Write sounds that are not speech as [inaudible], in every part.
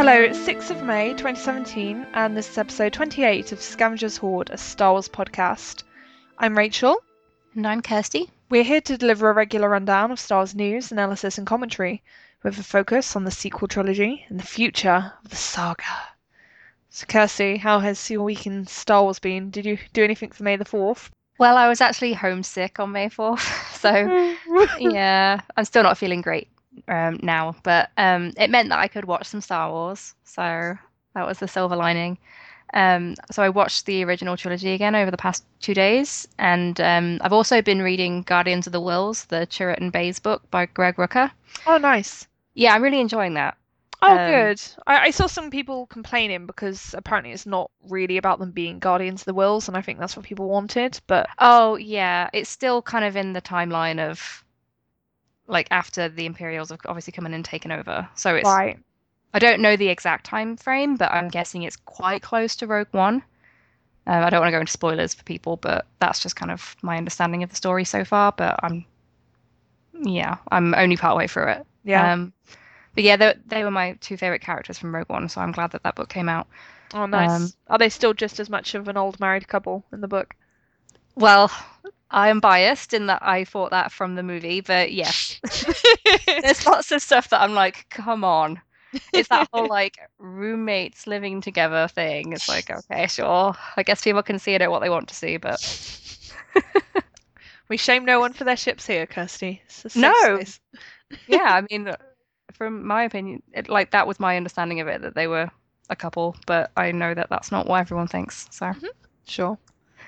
Hello, it's 6th of May 2017, and this is episode 28 of Scavengers Hoard, a Star Wars podcast. I'm Rachel. And I'm Kirsty. We're here to deliver a regular rundown of Star Wars news, analysis, and commentary, with a focus on the sequel trilogy and the future of the saga. So, Kirsty, how has your week in Star Wars been? Did you do anything for May the 4th? Well, I was actually homesick on May 4th, [laughs] so [laughs] yeah, I'm still not feeling great um, now, but um, it meant that I could watch some Star Wars, so that was the silver lining. Um, so I watched the original trilogy again over the past two days, and um, I've also been reading Guardians of the Whills, the Chirrut and Baze book by Greg Rucka. Oh, nice. Yeah, I'm really enjoying that. Oh, Um, good. I, I saw some people complaining because apparently it's not really about them being Guardians of the Whills, and I think that's what people wanted. But Oh, yeah, it's still kind of in the timeline of like after the Imperials have obviously come in and taken over. So it's right, I don't know the exact time frame, but I'm guessing it's quite close to Rogue One. Um, I don't want to go into spoilers for people, but that's just kind of my understanding of the story so far. But I'm, yeah, I'm only partway through it. yeah. Um, but yeah, they, they were my two favorite characters from Rogue One, so I'm glad that that book came out. oh, nice. um, Are they still just as much of an old married couple in the book? Well, I am biased in that I thought that from the movie, but yes, [laughs] there's lots of stuff that I'm like, come on. It's that whole like roommates living together thing. It's like, okay, sure. I guess people can see it at what they want to see, but we shame no one for their ships here, Kirsty. It's a safe No. yeah, I [laughs] mean, from my opinion, it, like that was my understanding of it that they were a couple, but I know that that's not what everyone thinks. So, mm-hmm. Sure.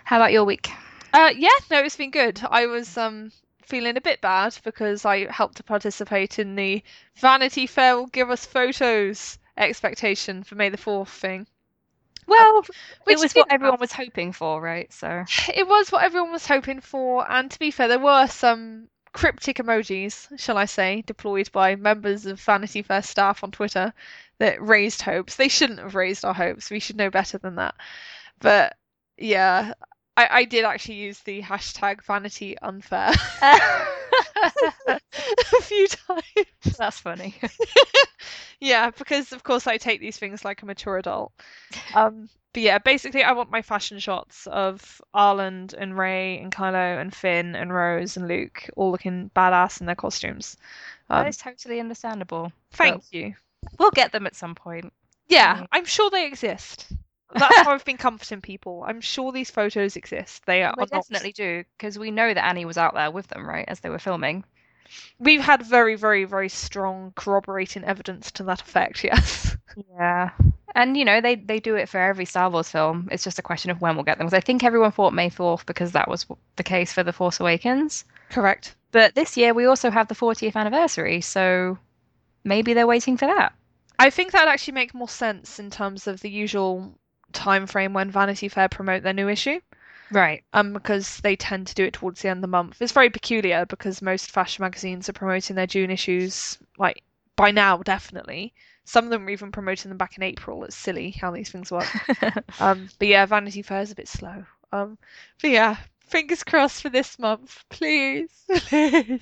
how about your week? Uh, yeah, no, it's been good. I was um feeling a bit bad because I helped to participate in the Vanity Fair will give us photos expectation for May the Fourth thing. Well, which it was what everyone was hoping for, right? So, [sighs] It was what everyone was hoping for, and to be fair, there were some cryptic emojis, shall I say, deployed by members of Vanity Fair staff on Twitter that raised hopes. They shouldn't have raised our hopes. We should know better than that. But yeah, I, I did actually use the hashtag Vanity Unfair [laughs] a few times. that's funny. [laughs] Yeah, because of course I take these things like a mature adult. [laughs] Um, but yeah, basically I want my fashion shots of Arland and Rey and Kylo and Finn and Rose and Luke all looking badass in their costumes. Um, that is totally understandable. thank you. We'll get them at some point. Yeah. I'm sure they exist. That's how [laughs] I've been comforting people. I'm sure these photos exist. They are not. definitely do, because we know that Annie was out there with them, right, as they were filming. We've had very, very, very strong corroborating evidence to that effect. [laughs] Yes. Yeah. And you know, they they do it for every Star Wars film. It's just a question of when we'll get them. Because I think everyone thought May 4th because that was the case for The Force Awakens. Correct. But this year we also have the 40th anniversary, so maybe they're waiting for that. I think that'd actually make more sense in terms of the usual time frame when Vanity Fair promote their new issue. Right. Um, because they tend to do it towards the end of the month. It's very peculiar because most fashion magazines are promoting their June issues like by now, definitely. Some of them are even promoting them back in April. It's silly how these things work. [laughs] Um, but yeah, Vanity Fair is a bit slow. Um, but yeah, fingers crossed for this month, please, [laughs] please.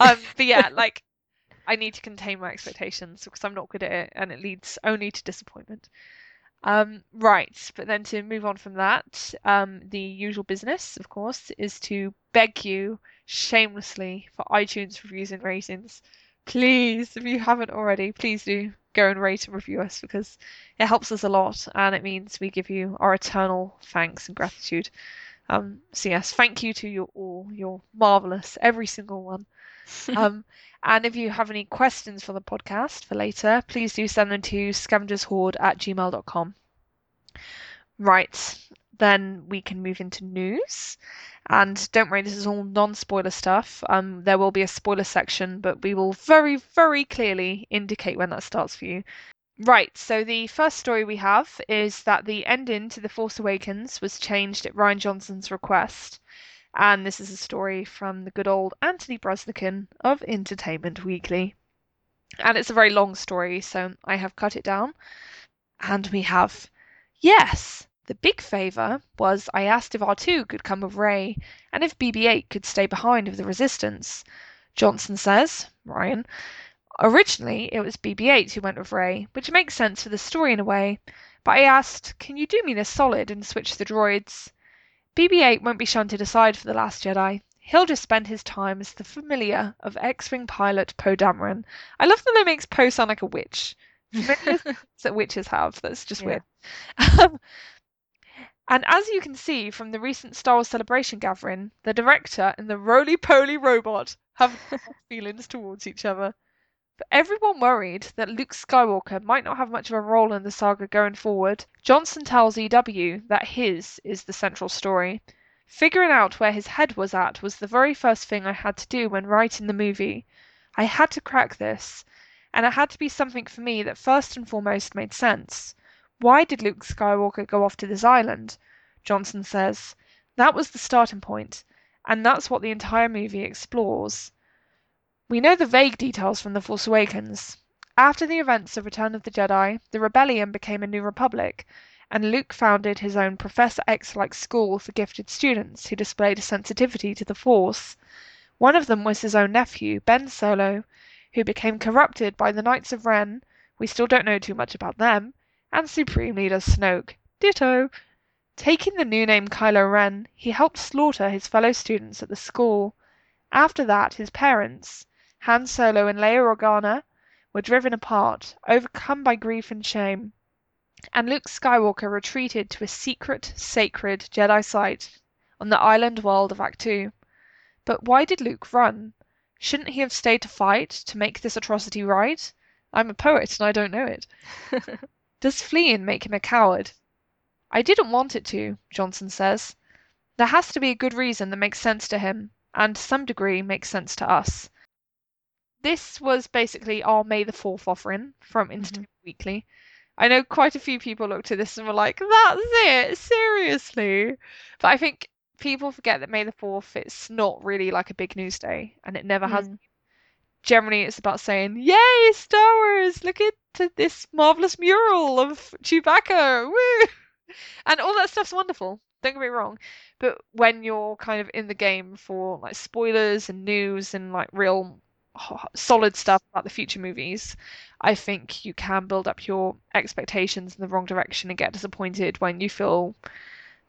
Um, but yeah, [laughs] like I need to contain my expectations because I'm not good at it, and it leads only to disappointment. Um, right, but then to move on from that, um, the usual business, of course, is to beg you shamelessly for iTunes reviews and ratings. Please, if you haven't already, please do go and rate and review us because it helps us a lot and it means we give you our eternal thanks and gratitude. Um, so yes, thank you to you all. You're marvelous, every single one. [laughs] Um, and if you have any questions for the podcast for later, please do send them to scavengershorde at gmail.com. Right, then we can move into news. And don't worry, this is all non spoiler stuff. Um, there will be a spoiler section, but we will very, very clearly indicate when that starts for you. Right, so the first story we have is that the ending to The Force Awakens was changed at Rian Johnson's request. And this is a story from the good old Anthony Breznican of Entertainment Weekly. And it's a very long story, so I have cut it down. And we have, yes, the big favour was I asked if R2 could come with Rey and if BB 8 could stay behind with the Resistance. Johnson says, Rian, Originally, it was BB 8 who went with Rey, which makes sense for the story in a way, but I asked, can you do me this solid and switch the droids? BB 8 won't be shunted aside for The Last Jedi. He'll just spend his time as the familiar of X Wing pilot Poe Dameron. I love that it makes Poe sound like a witch. [laughs] [laughs] That witches have. That's just Yeah. weird. Um, and as you can see from the recent Star Wars Celebration gathering, the director and the roly poly robot have [laughs] feelings towards each other. But everyone worried that Luke Skywalker might not have much of a role in the saga going forward, Johnson tells EW that his is the central story. Figuring out where his head was at was the very first thing I had to do when writing the movie. I had to crack this, and it had to be something for me that first and foremost made sense. Why did Luke Skywalker go off to this island? Johnson says. That was the starting point, and that's what the entire movie explores. We know the vague details from The Force Awakens. After the events of Return of the Jedi, the Rebellion became a new republic, and Luke founded his own Professor X like school for gifted students who displayed a sensitivity to the Force. One of them was his own nephew, Ben Solo, who became corrupted by the Knights of Ren. We still don't know too much about them. And Supreme Leader Snoke. Ditto. Taking the new name Kylo Ren, he helped slaughter his fellow students at the school. After that, his parents, Han Solo and Leia Organa, were driven apart, overcome by grief and shame. And Luke Skywalker retreated to a secret, sacred Jedi site on the island world of Ahch-To. But why did Luke run? Shouldn't he have stayed to fight to make this atrocity right? I'm a poet and I don't know it. [laughs] Does fleeing make him a coward? I didn't want it to, Johnson says. There has to be a good reason that makes sense to him, and to some degree makes sense to us. This was basically our May the 4th offering from Entertainment Weekly. I know quite a few people looked at this and were like, that's it, seriously. But I think people forget that May the 4th, it's not really like a big news day, and it never has Mm. generally it's about saying, "Yay, Star Wars! Look at this marvelous mural of Chewbacca!" Woo! [laughs] And all that stuff's wonderful. Don't get me wrong, but when you're kind of in the game for like spoilers and news and like real solid stuff about the future movies, I think you can build up your expectations in the wrong direction and get disappointed when you feel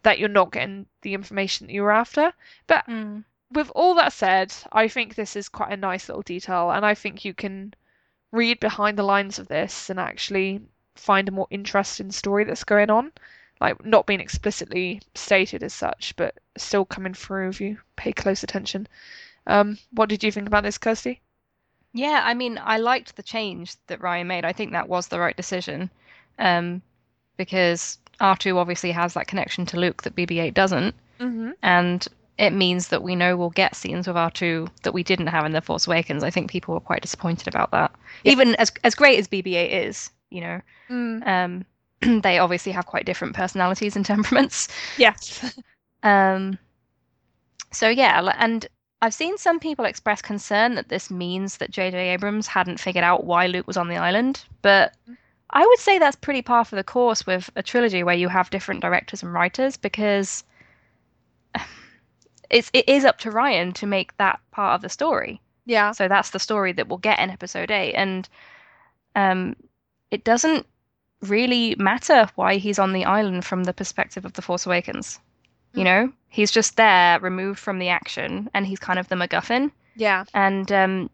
that you're not getting the information that you were after. But Mm. with all that said, I think this is quite a nice little detail, and I think you can read behind the lines of this and actually find a more interesting story that's going on. Like, not being explicitly stated as such, but still coming through if you pay close attention. Um, what did you think about this, Kirsty? Yeah, I mean, I liked the change that Rian made. I think that was the right decision. Um, because R2 obviously has that connection to Luke that BB-8 doesn't, Mm-hmm. and it means that we know we'll get scenes with R2 that we didn't have in The Force Awakens. I think people were quite disappointed about that. Yeah. Even as as great as BB-8 is, you know, Mm. um, [clears throat] they obviously have quite different personalities and [laughs] temperaments. Yes. Um, so yeah, and I've seen some people express concern that this means that J.J. Abrams hadn't figured out why Luke was on the island, but I would say that's pretty par for the course with a trilogy where you have different directors and writers because [sighs] it's it is up to Rian to make that part of the story. yeah. So that's the story that we'll get in episode eight, and um, it doesn't really matter why he's on the island from the perspective of the Force Awakens. You know, he's just there, removed from the action, and he's kind of the MacGuffin. Yeah. And um,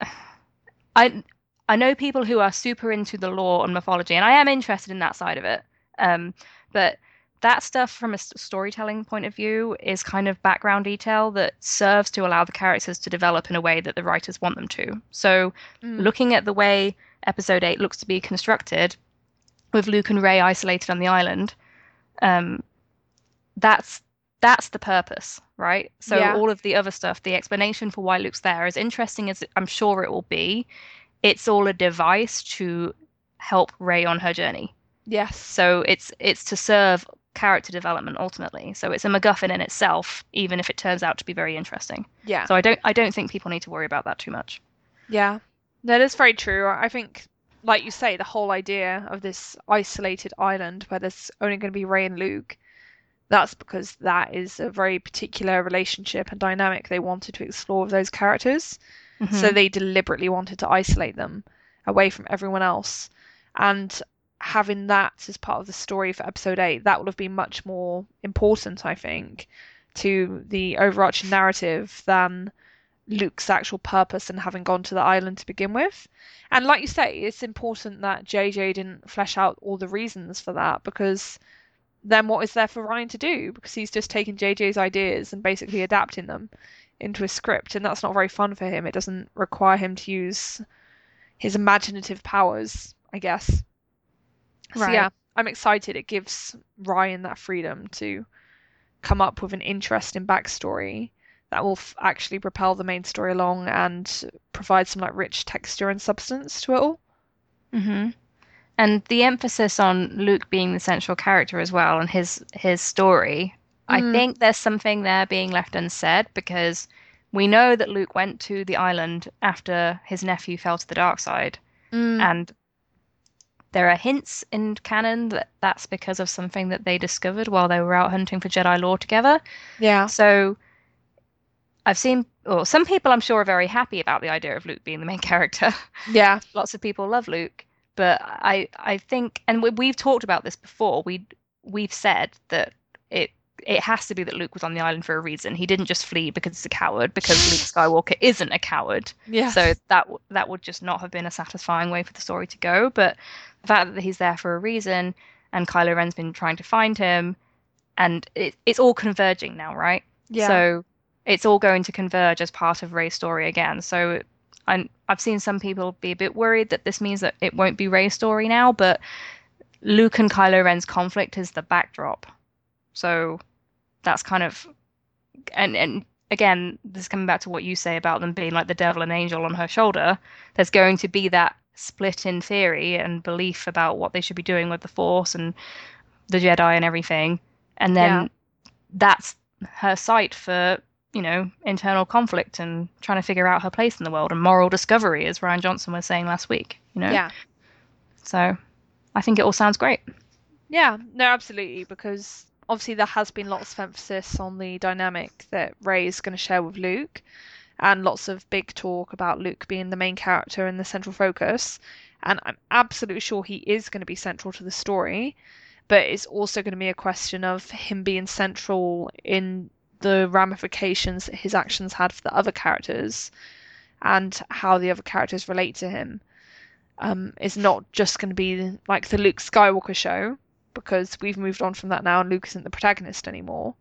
[sighs] I I know people who are super into the lore and mythology, and I am interested in that side of it. Um, but that stuff from a storytelling point of view is kind of background detail that serves to allow the characters to develop in a way that the writers want them to. So Mm. looking at the way episode 8 looks to be constructed with Luke and Rey isolated on the island um that's that's the purpose right so Yeah. all of the other stuff the explanation for why Luke's there as interesting as I'm sure it will be it's all a device to help Rey on her journey Yes. so it's it's to serve character development ultimately so it's a MacGuffin in itself even if it turns out to be very interesting Yeah. so I don't I don't think people need to worry about that too much Yeah, that is very true. I think, like you say, the whole idea of this isolated island where there's only going to be Rey and Luke, that's because that is a very particular relationship and dynamic they wanted to explore with those characters. Mm-hmm. So they deliberately wanted to isolate them away from everyone else. And having that as part of the story for episode 8, that would have been much more important, I think, to the overarching narrative than Luke's actual purpose and having gone to the island to begin with. And like you say, it's important that JJ didn't flesh out all the reasons for that because then what is there for Rian to do? Because he's just taking JJ's ideas and basically adapting them into a script, and that's not very fun for him. It doesn't require him to use his imaginative powers, I guess. So Right. yeah, I'm excited. It gives Rian that freedom to come up with an interesting backstory that will f- actually propel the main story along and provide some like rich texture and substance to it all. Mm-hmm. And the emphasis on Luke being the central character as well and his his story, I Mm. think there's something there being left unsaid because we know that Luke went to the island after his nephew fell to the dark side, Mm. and there are hints in canon that that's because of something that they discovered while they were out hunting for Jedi lore together. Yeah. So I've seen, well, some people I'm sure are very happy about the idea of Luke being the main [laughs] character. Yeah. Lots of people love Luke, but I I think, and we, we've talked about this before. We we've said that it it has to be that Luke was on the island for a reason. He didn't just flee because he's a coward. Because Luke [laughs] Skywalker isn't a coward. Yeah. So that that would just not have been a satisfying way for the story to go. But the fact that he's there for a reason, and Kylo Ren's been trying to find him, and it, it's all converging now, right? yeah. So it's all going to converge as part of Rey's story again. So I'm, I've seen some people be a bit worried that this means that it won't be Rey's story now, but Luke and Kylo Ren's conflict is the backdrop. So that's kind of and and again, this is coming back to what you say about them being like the devil and angel on her shoulder. There's going to be that split in theory and belief about what they should be doing with the Force and the Jedi and everything. And then Yeah. that's her site for, you know, internal conflict and trying to figure out her place in the world and moral discovery, as Rian Johnson was saying last week, you know? yeah. So I think it all sounds great. Yeah, no, absolutely, because obviously there has been lots of emphasis on the dynamic that Rey is going to share with Luke, and lots of big talk about Luke being the main character and the central focus. And I'm absolutely sure he is going to be central to the story, but it's also going to be a question of him being central in the ramifications that his actions had for the other characters and how the other characters relate to him. Um, not just going to be like the Luke Skywalker show, because we've moved on from that now and Luke isn't the protagonist anymore.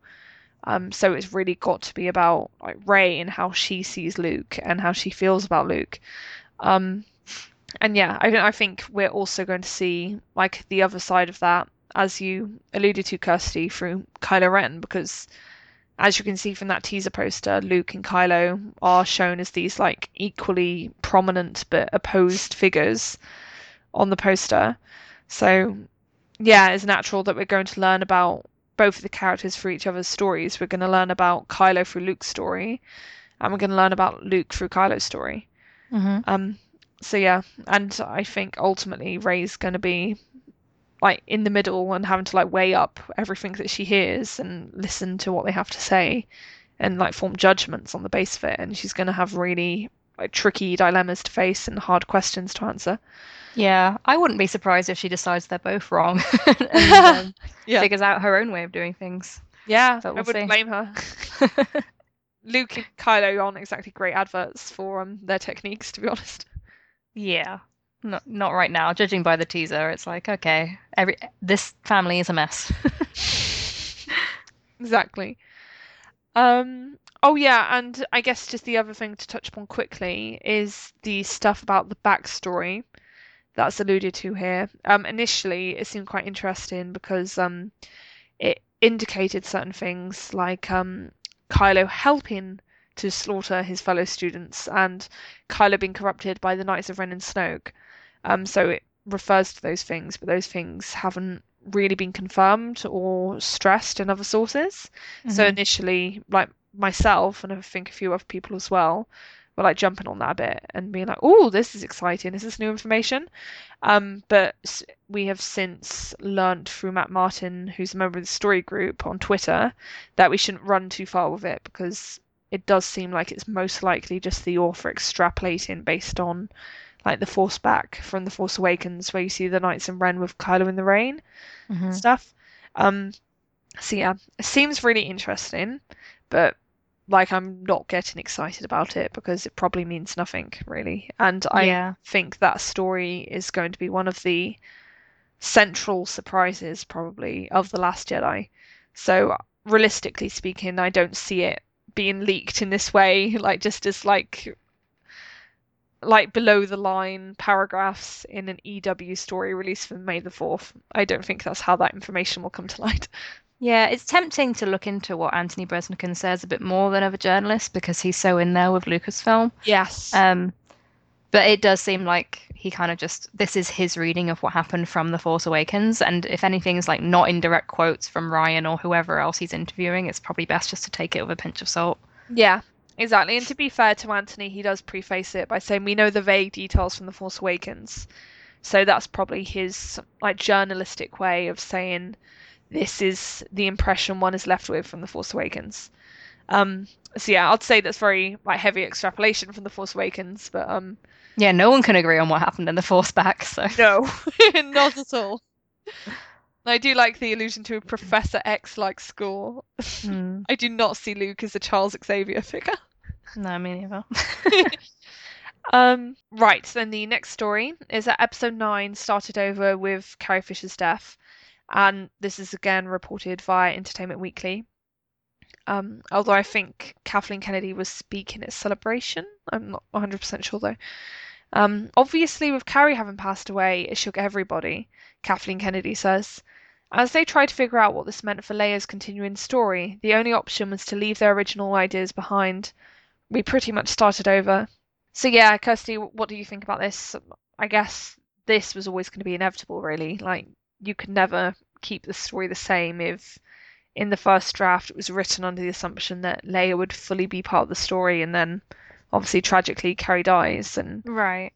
Um, so it's really got to be about like Rey and how she sees Luke and how she feels about Luke. Um, and yeah, I I think we're also going to see like the other side of that, as you alluded to, Kirsty, through Kylo Ren, because as you can see from that teaser poster, Luke and Kylo are shown as these like equally prominent but opposed figures on the poster. So yeah, it's natural that we're going to learn about both of the characters for each other's stories. We're going to learn about Kylo through Luke's story, and we're going to learn about Luke through Kylo's story. Mm-hmm. Um, so yeah, and I think ultimately Rey's going to be like in the middle and having to like weigh up everything that she hears and listen to what they have to say, and like form judgments on the base of it. And she's going to have really like tricky dilemmas to face and hard questions to answer. Yeah, I wouldn't be surprised if she decides they're both wrong [laughs] and um, [laughs] Yeah. figures out her own way of doing things. Yeah, But I we'll wouldn't see. blame her. [laughs] Luke and Kylo aren't exactly great adverts for um, their techniques, to be honest. yeah, not not right now. Judging by the teaser, it's like okay, every this family is a mess. [laughs] Exactly. Um. Oh yeah, and I guess just the other thing to touch upon quickly is the stuff about the backstory that's alluded to here. Um. Initially, it seemed quite interesting because um, it indicated certain things like um, Kylo helping to slaughter his fellow students and Kylo being corrupted by the Knights of Ren and Snoke. Um. So it refers to those things, but those things haven't really been confirmed or stressed in other sources. So Mhm. initially, like myself and I think a few other people as well, were like jumping on that a bit and being like, "Oh, this is exciting. This is this new information?" Um, but we have since learnt through Matt Martin, who's a member of the story group on Twitter, that we shouldn't run too far with it because it does seem like it's most likely just the author extrapolating based on like the Force back from the Force Awakens, where you see the Knights and Ren with Kylo in the rain Mhm. stuff. Um, so yeah, it seems really interesting, but like I'm not getting excited about it because it probably means nothing really. And I Yeah. think that story is going to be one of the central surprises probably of The Last Jedi. So realistically speaking, I don't see it being leaked in this way, [laughs] like just as like like below the line paragraphs in an EW story released for May the 4th. I don't think that's how that information will come to light. Yeah, it's tempting to look into what Anthony Breznican says a bit more than other journalists because he's so in there with Lucasfilm. Yes. Um, but it does seem like he kind of just this is his reading of what happened from The Force Awakens, and if anything's like not in direct quotes from Rian or whoever else he's interviewing, it's probably best just to take it with a pinch of salt. Yeah, exactly. And to be fair to Anthony, he does preface it by saying we know the vague details from The Force Awakens. So that's probably his like journalistic way of saying this is the impression one is left with from The Force Awakens. Um so yeah, I'd say that's very like heavy extrapolation from The Force Awakens, but um Yeah, no one can agree on what happened in The Force back, so no, [laughs] [laughs] not at all. I do like the allusion to a Professor X like school. Hmm. [laughs] I do not see Luke as a Charles Xavier figure. No, me neither. [laughs] [laughs] Um, right, then the next story is that episode 9 started over with Carrie Fisher's death, and this is again reported via Entertainment Weekly. Um, although I think Kathleen Kennedy was speaking at Celebration, I'm not 100% sure though. Um, obviously, with Carrie having passed away, it shook everybody, Kathleen Kennedy says. As they tried to figure out what this meant for Leia's continuing story, the only option was to leave their original ideas behind. We pretty much started over. So yeah, Kirsty, what do you think about this? I guess this was always going to be inevitable, really. Like you could never keep the story the same if in the first draft it was written under the assumption that Leia would fully be part of the story and then obviously tragically Carrie dies and Right.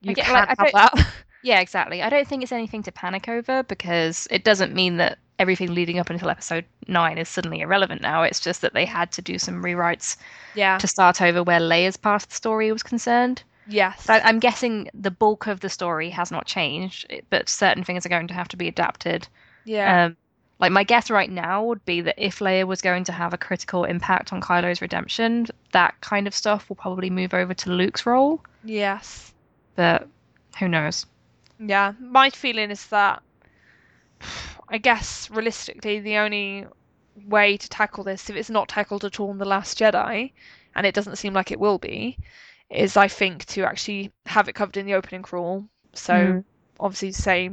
you get- can't like, have that. [laughs] Yeah, exactly. I don't think it's anything to panic over because it doesn't mean that everything leading up until episode nine is suddenly irrelevant now. It's just that they had to do some rewrites yeah. to start over where Leia's part of the story was concerned. Yes. So I'm guessing the bulk of the story has not changed, but certain things are going to have to be adapted. yeah. Um, like my guess right now would be that if Leia was going to have a critical impact on Kylo's redemption, that kind of stuff will probably move over to Luke's role. yes. But who knows? Yeah, my feeling is that I guess realistically the only way to tackle this, if it's not tackled at all in The Last Jedi, and it doesn't seem like it will be, is I think to actually have it covered in the opening crawl. So Mm. obviously say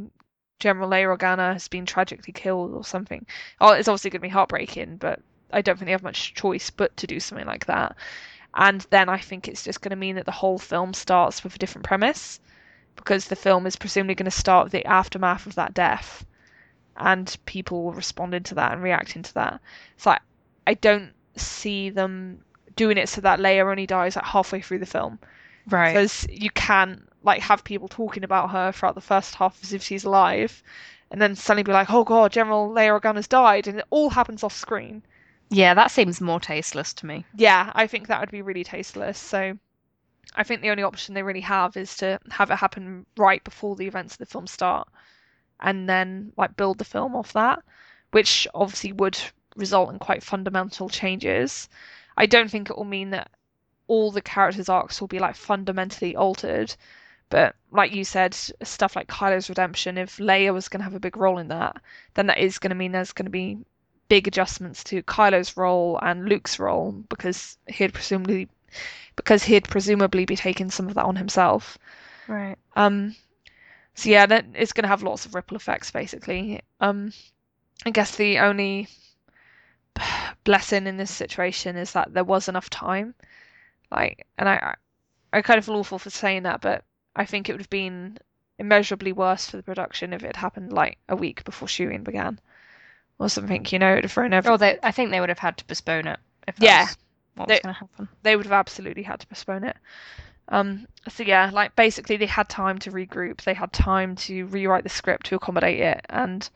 General Leia Organa has been tragically killed or something. Oh, it's obviously going to be heartbreaking, but I don't think they have much choice but to do something like that. And then I think it's just going to mean that the whole film starts with a different premise because the film is presumably going to start with the aftermath of that death and people responding to that and reacting to that. So I, I don't see them doing it so that Leia only dies like halfway through the film Right. because you can't like have people talking about her throughout the first half as if she's alive and then suddenly be like oh god general leia organa's died and it all happens off screen Yeah, that seems more tasteless to me. yeah i think that would be really tasteless so i think the only option they really have is to have it happen right before the events of the film start and then like build the film off that which obviously would result in quite fundamental changes i don't think it will mean that all the characters' arcs will be like fundamentally altered. But like you said, stuff like Kylo's redemption, if Leia was going to have a big role in that, then that is going to mean there's going to be big adjustments to Kylo's role and Luke's role because he'd presumably because he'd presumably be taking some of that on himself. Right. Um, so yeah, that it's going to have lots of ripple effects basically. Um, I guess the only [sighs] blessing in this situation is that there was enough time. Like, and I, I kind of feel awful for saying that, but I think it would have been immeasurably worse for the production if it happened like a week before shooting began, or something. You know, it would have thrown every. Oh, they, I think they would have had to postpone it. If Yeah. was what They- was going to happen. they would have absolutely had to postpone it. Um, so yeah, like basically they had time to regroup, they had time to rewrite the script to accommodate it, and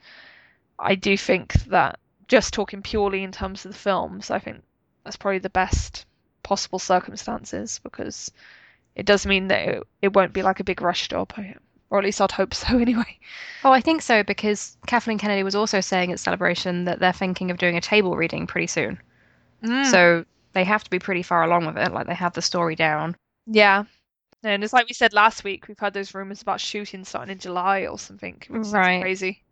I do think that just talking purely in terms of the films, I think that's probably the best possible circumstances because it does mean that it, it won't be like a big rush job, or at least I'd hope [laughs] so anyway. Oh, I think so because Kathleen Kennedy was also saying at Celebration that they're thinking of doing a table reading pretty soon. Mm. So they have to be pretty far along with it. Like they have the story down. Yeah. And it's like we said last week, we've had those rumors about shooting starting in July or something. which is Right. Crazy.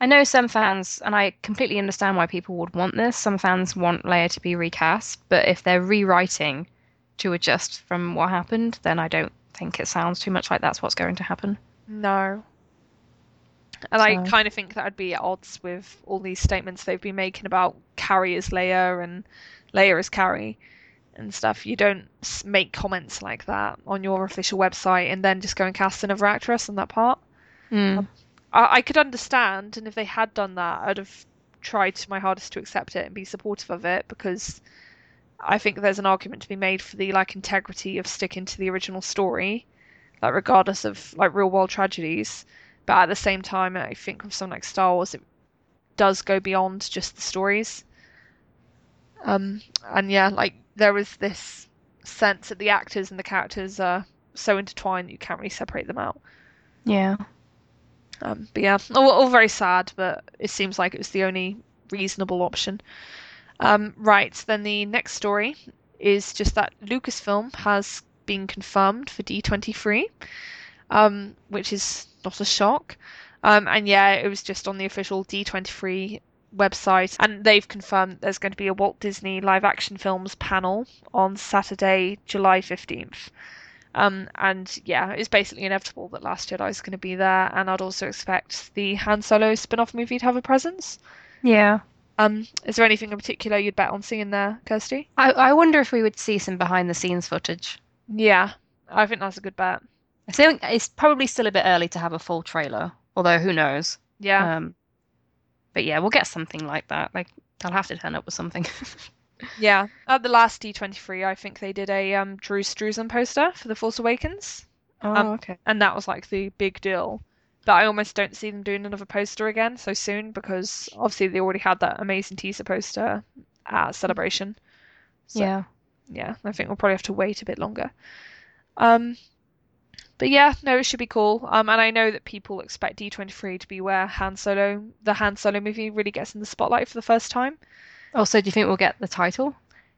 I know some fans, and I completely understand why people would want this. Some fans want Leia to be recast, but if they're rewriting to adjust from what happened, then I don't think it sounds too much like that's what's going to happen. No. And I So- kind of think that would be at odds with all these statements they've been making about Carrie as Leia and Leia as Carrie and stuff. You don't make comments like that on your official website and then just go and cast another actress on that part. Mm. I, I could understand, and if they had done that, I'd have tried my hardest to accept it and be supportive of it because I think there's an argument to be made for the like integrity of sticking to the original story, like regardless of like real world tragedies. But at the same time, I think with something like Star Wars, it does go beyond just the stories. Um, and yeah, like there was this sense that the actors and the characters are so intertwined that you can't really separate them out. Yeah. Um, but yeah, all, all very sad, but it seems like it was the only reasonable option. Um, right, then the next story is just that Lucasfilm has been confirmed for D23, um, which is not a shock. Um, and yeah, it was just on the official D23 website, and they've confirmed there's going to be a Walt Disney live action films panel on Saturday, July 15th. Um, and yeah, it's basically inevitable that Last Jedi is going to be there, and I'd also expect the Han Solo spin-off movie to have a presence. Yeah. Um, is there anything in particular you'd bet on seeing there, Kirsty? I, I wonder if we would see some behind the scenes footage. Yeah, I think that's a good bet. I think it's probably still a bit early to have a full trailer, although who knows. Yeah, Um, but yeah, we'll get something like that. Like they'll have to turn up with something. [laughs] yeah. At the last D23, I think they did a um Drew Struzan poster for The Force Awakens, oh, Um, okay. and that was like the big deal. But I almost don't see them doing another poster again so soon because obviously they already had that amazing teaser poster at Celebration. So, yeah. yeah, I think we'll probably have to wait a bit longer. Um, but yeah, no, it should be cool. Um, and I know that people expect D23 to be where Han Solo, the Han Solo movie, really gets in the spotlight for the first time. Also, do you think we'll get the title?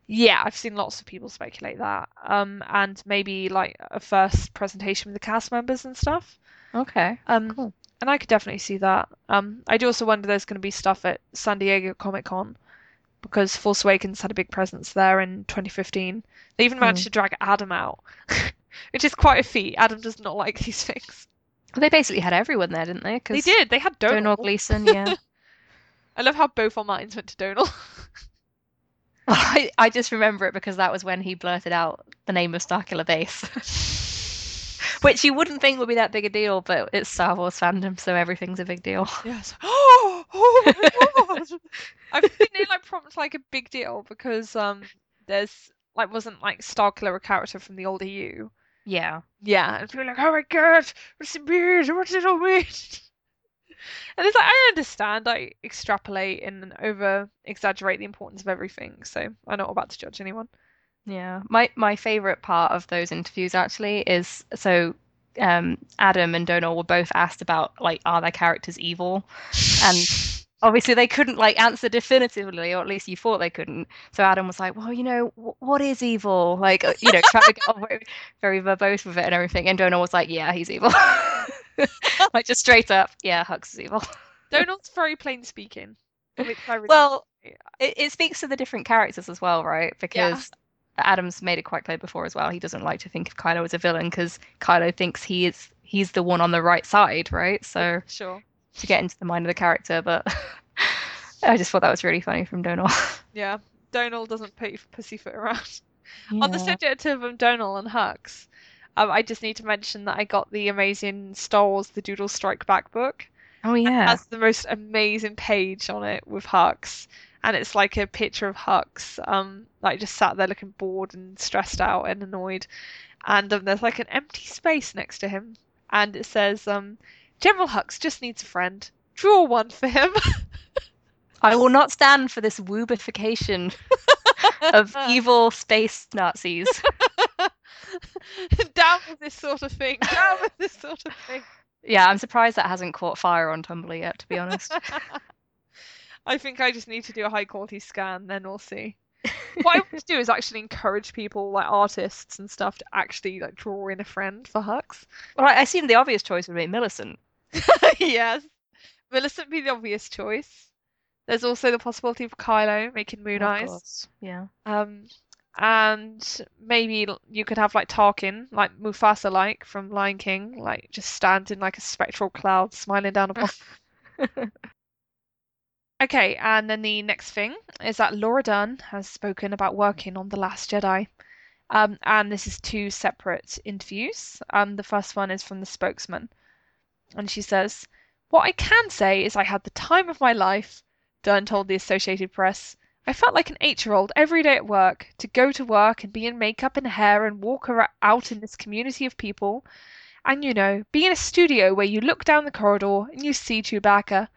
Yeah, I've seen lots of people speculate that. Um, and maybe like a first presentation with the cast members and stuff. Okay. Um, Cool. and I could definitely see that. Um, I do also wonder there's going to be stuff at San Diego Comic Con because Force Awakens had a big presence there in 2015. They even managed Hmm. to drag Adam out, [laughs] which is quite a feat. Adam does not like these things. They basically had everyone there, didn't they? They did. They had Domhnall. Domhnall Gleeson, yeah. [laughs] I love how both our minds went to Domhnall. [laughs] I, I just remember it because that was when he blurted out the name of Starkiller Base. [laughs] Which you wouldn't think would be that big a deal, but it's Star Wars fandom, so everything's a big deal. yes. Oh, [gasps] oh my god. I think they like prompt like a big deal because um there's like wasn't like Starkiller a character from the old EU. Yeah. Yeah, and people are like, oh my god, what's it mean? What's it all mean? [laughs] And it's like I understand, I extrapolate and over exaggerate the importance of everything, so I'm not about to judge anyone. Yeah. My my favorite part of those interviews actually is so um Adam and Domhnall were both asked about like are their characters evil? And [laughs] obviously they couldn't like answer definitively, or at least you thought they couldn't. So Adam was like, "Well, you know, wh- what is evil?" Like, uh, you know, trying to get very, very verbose with it and everything. And Domhnall was like, "Yeah, he's evil." [laughs] like just straight up, yeah, Hux is evil. Domhnall's very plain speaking. which I really Well, it, it speaks to the different characters as well, right? Because Adam's made it quite clear before as well. He doesn't like to think of Kylo as a villain because Kylo thinks he is he's the one on the right side, right? So sure. To get into the mind of the character, but [laughs] I just thought that was really funny from Domhnall. [laughs] Yeah. Domhnall doesn't put pussyfoot around. On the subject of um, Domhnall and Hux, um, I just need to mention that I got the amazing Star Wars The Doodle Strike Back book. Oh It yeah. has the most amazing page on it with Hux. and it's like a picture of Hux, um, like just sat there looking bored and stressed out and annoyed, and um, there's like an empty space next to him, and it says, um, "General Hux just needs a friend. Draw one for him." [laughs] I will not stand for this woobification [laughs] of evil space Nazis. [laughs] Down with this sort of thing. Down with this sort of thing. Yeah, I'm surprised that hasn't caught fire on Tumblr yet, to be honest. I think I just need to do a high quality scan, then we'll see. what I want to do is actually encourage people, like artists and stuff, to actually like draw in a friend for Hux. Well, I assume the obvious choice would be Millicent. [laughs] yes, Millicent be the obvious choice. There's also the possibility of Kylo making Moon Eyes. Yeah. Um, and maybe you could have like Tarkin, like Mufasa, like from Lion King, like just standing like a spectral cloud, smiling down upon. [laughs] Okay, and then the next thing is that Laura Dern has spoken about working on The Last Jedi. Um, and this is two separate interviews. Um, the first one is from the spokesman. And she says, What I can say is I had the time of my life, Dern told the Associated Press. I felt like an eight year old every day at work, to go to work and be in makeup and hair and walk out in this community of people. And you know, be in a studio where you look down the corridor and you see Chewbacca.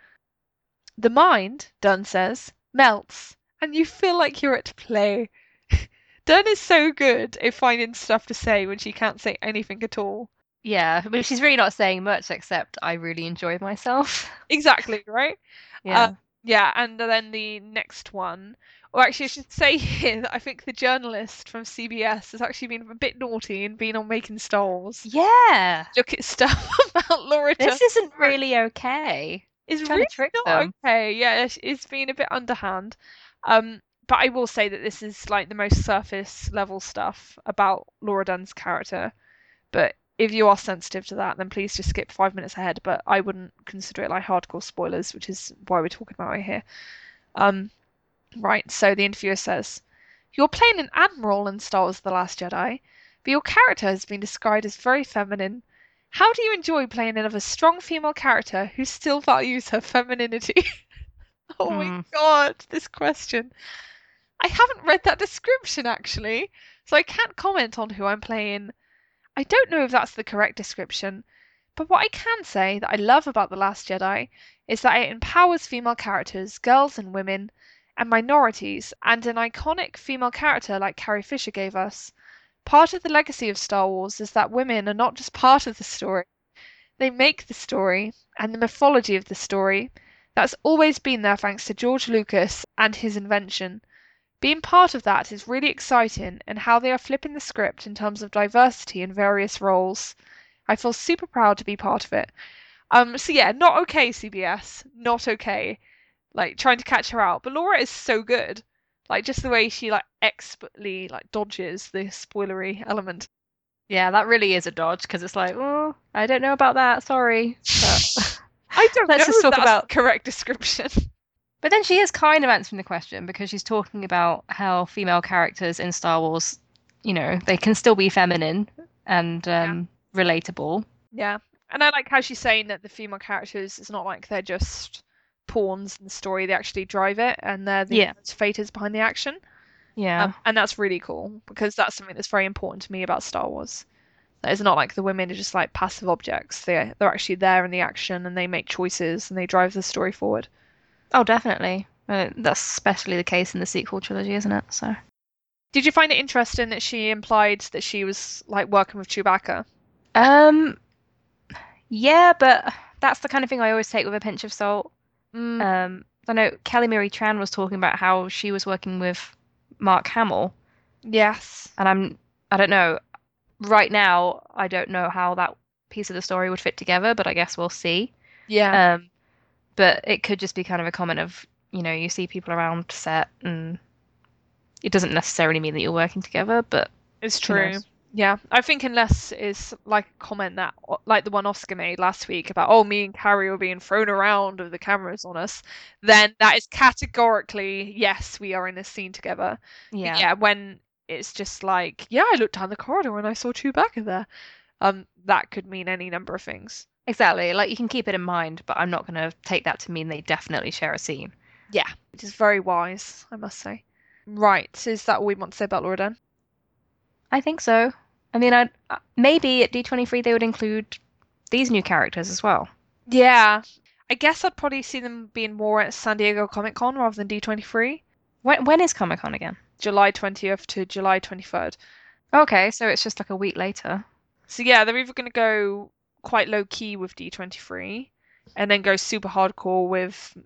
The mind, Dern says, melts, and you feel like you're at play. [laughs] Dern is so good at finding stuff to say when she can't say anything at all. Yeah, but she's really not saying much except I really enjoyed myself. [laughs] Exactly, right? Yeah. Yeah, and then the next one, or actually, I should say [laughs] here that I think the journalist from CBS has actually been a bit naughty and been on Making Star Wars. yeah. Look at stuff [laughs] about Laura This isn't really okay. is trying really not them. okay. Yeah, it's, it's been a bit underhand. Um, but I will say that this is like the most surface level stuff about Laura Dern's character. But if you are sensitive to that, then please just skip five minutes ahead. But I wouldn't consider it like hardcore spoilers, which is why we're talking about it here. Um, right. So the interviewer says, "You're playing an admiral in Star Wars: The Last Jedi, but your character has been described as very feminine." How do you enjoy playing another strong female character who still values her femininity? [laughs] oh my Hmm. god, this question. I haven't read that description actually, so I can't comment on who I'm playing. I don't know if that's the correct description, but what I can say that I love about The Last Jedi is that it empowers female characters, girls and women, and minorities, and an iconic female character like Carrie Fisher gave us. Part of the legacy of Star Wars is that women are not just part of the story, they make the story and the mythology of the story. That's always been there thanks to George Lucas and his invention. Being part of that is really exciting, and how they are flipping the script in terms of diversity in various roles. I feel super proud to be part of it. Um, so yeah, not okay, CBS, not okay. Like trying to catch her out, but Laura is so good. Like just the way she like expertly like dodges the spoilery element. Yeah, that really is a dodge because it's like, oh, I don't know about that. Sorry. [laughs] But, I don't [laughs] Let's know just talk that's about- correct description. But then she is kind of answering the question because she's talking about how female characters in Star Wars, you know, they can still be feminine and um, relatable. Yeah, and I like how she's saying that the female characters it's not like they're just pawns in the story; they actually drive it, and they're the Yeah. motivators behind the action. Yeah. Um, and that's really cool because that's something that's very important to me about Star Wars. That it's not like the women are just like passive objects; they they're actually there in the action, and they make choices and they drive the story forward. Oh, definitely. Uh, that's especially the case in the sequel trilogy, isn't it? So. Did you find it interesting that she implied that she was like working with Chewbacca? Um, yeah, but that's the kind of thing I always take with a pinch of salt. Mm, Um, I know Kelly Marie Tran was talking about how she was working with Mark Hamill, yes. and I'm I don't know. Right now, I don't know how that piece of the story would fit together, but I guess we'll see. Yeah. Um, but it could just be kind of a comment of, you know, you see people around set, and it doesn't necessarily mean that you're working together, but It's true. Yeah, I think unless it's like a comment that, like the one Oscar made last week about, oh, me and Carrie were being thrown around with the cameras on us, then that is categorically, yes, we are in a scene together. Yeah. Yeah, when it's just like, yeah, I looked down the corridor and I saw Chewbacca there. Um, that could mean any number of things. Exactly. Like you can keep it in mind, but I'm not going to take that to mean they definitely share a scene. Yeah, which is very wise, I must say. Right, is that all we want to say about Laura Dern? I think so. I mean, I maybe at D23 they would include these new characters as well. Yeah, I guess I'd probably see them being more at San Diego Comic Con rather than D23. When when is Comic Con again? July 20th to July 23rd. Okay, so it's just like a week later. So yeah, they're either going to go quite low key with D23 and then go super hardcore with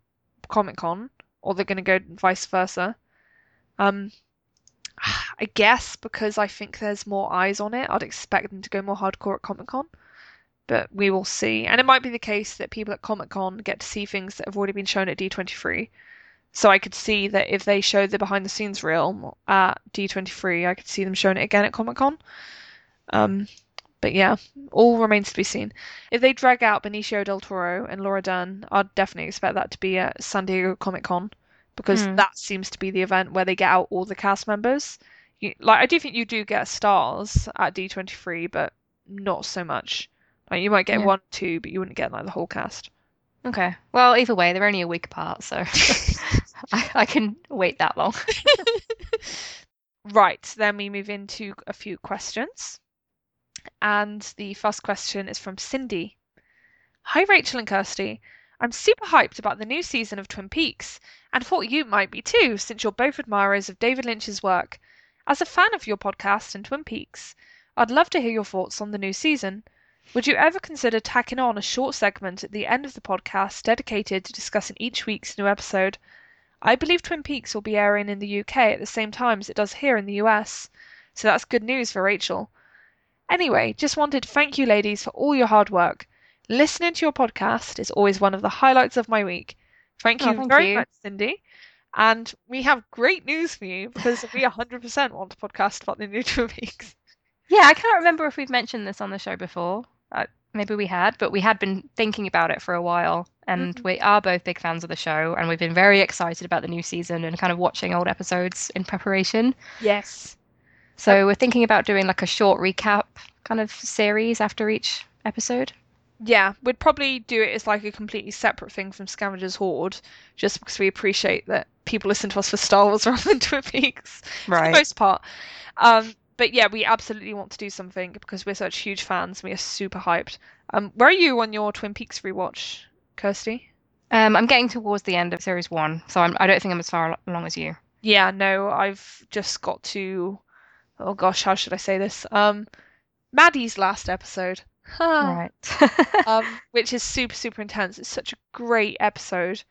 Comic Con, or they're going to go vice versa. Um, [sighs] I guess because I think there's more eyes on it, I'd expect them to go more hardcore at Comic Con. But we will see. And it might be the case that people at Comic Con get to see things that have already been shown at D23. So I could see that if they showed the behind the scenes reel at D23, I could see them showing it again at Comic Con. Um, but yeah, all remains to be seen. If they drag out Benicio del Toro and Laura Dern, I'd definitely expect that to be at San Diego Comic Con because Hmm. that seems to be the event where they get out all the cast members. You, like I do think you do get stars at D23, but not so much. Like you might get Yeah. one, two, but you wouldn't get like the whole cast. Okay. Well, either way, they're only a week apart, so [laughs] [laughs] I, I can wait that long. [laughs] Right, then we move into a few questions. And the first question is from Cindy. Hi, Rachel and Kirsty. I'm super hyped about the new season of Twin Peaks, and thought you might be too, since you're both admirers of David Lynch's work. As a fan of your podcast and Twin Peaks, I'd love to hear your thoughts on the new season. Would you ever consider tacking on a short segment at the end of the podcast dedicated to discussing each week's new episode? I believe Twin Peaks will be airing in the UK at the same time as it does here in the US, so that's good news for Rachel. Anyway, just wanted to thank you ladies for all your hard work. Listening to your podcast is always one of the highlights of my week. Thank Oh, you thank very you. much, Cindy. And we have great news for you because we 100% want to podcast about the new [laughs] Twin Peaks. Yeah, I can't remember if we've mentioned this on the show before. Uh, maybe we had, but we had been thinking about it for a while, and Mhm. we are both big fans of the show, and we've been very excited about the new season and kind of watching old episodes in preparation. Yes. So we're thinking about doing like a short recap kind of series after each episode. Yeah, we'd probably do it as like a completely separate thing from Scavengers Hoard, just because we appreciate that people listen to us for Star Wars [laughs] rather than Twin Peaks. for the most part. Um, but yeah, we absolutely want to do something because we're such huge fans. We are super hyped. Um, where are you on your Twin Peaks rewatch, Kirsty? Um, I'm getting towards the end of series one, so I'm, I don't think I'm as far along as you. Yeah, no, I've just got to. Oh gosh, how should I say this? Um, Maddy's last episode. [laughs] Right. [laughs] um, which is super super intense. It's such a great episode,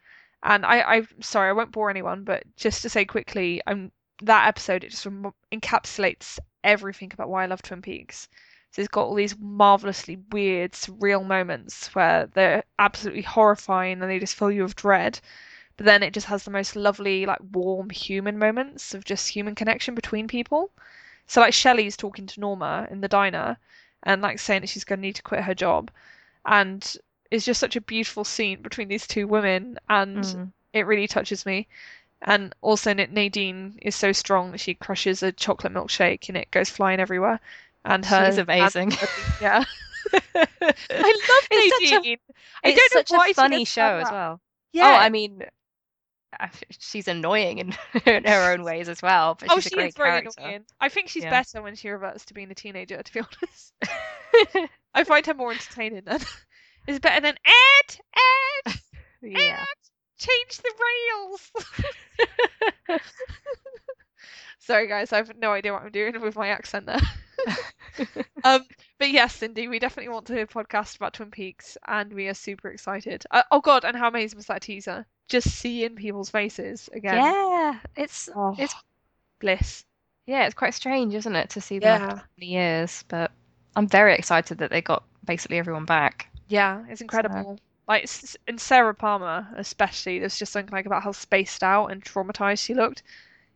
and I I'm sorry I won't bore anyone, but just to say quickly, um, that episode it just encapsulates everything about why I love Twin Peaks. So it's got all these marvelously weird, surreal moments where they're absolutely horrifying and they just fill you with dread. But then it just has the most lovely, like warm human moments of just human connection between people. So like Shelley's talking to Norma in the diner and like saying that she's going to need to quit her job. And it's just such a beautiful scene between these two women and Mm. it really touches me. And also nadine is so strong that she crushes a chocolate milkshake and it goes flying everywhere. And her She's amazing. and- [laughs] yeah. [laughs] I love It's such a- nadine. It's such a funny show as well. yeah. Oh, I mean, she's annoying in, [laughs] in her own ways as well, but oh she's a she great is very character. annoying i think she's Yeah. better when she reverts to being a teenager to be [laughs] honest [laughs] i find her more entertaining then it's better than ed ed yeah. change the rails. Sorry, guys, I have no idea what I'm doing with my accent there. um, but yes, Cindy, we definitely want to do a podcast about Twin Peaks, and we are super excited. Uh, oh God, and how amazing was that teaser? Just seeing people's faces again. Yeah, it's Oh, it's bliss. yeah, it's quite strange, isn't it, to see them after Yeah, so many years? But I'm very excited that they got basically everyone back. yeah, it's incredible. Like s- and Sarah Palmer, especially, there's just something like about how spaced out and traumatized she looked,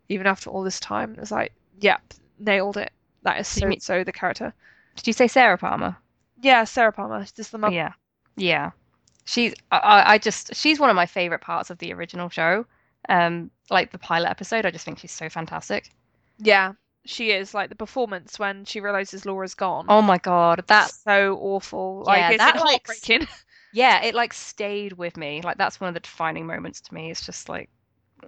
even after all this time. It was like, yep, nailed it. That is so so the character. Did you say Sarah Palmer? Yeah, Sarah Palmer, just the mum. Yeah, yeah. She's I- I, just she's one of my favorite parts of the original show. Um, like the pilot episode, I just think she's so fantastic. Yeah, she is. Like the performance when she realizes Laura's gone. Oh my God, that's so awful. Like Yeah, that, like, heartbreaking. [laughs] yeah, it like stayed with me. Like that's one of the defining moments to me. It's just like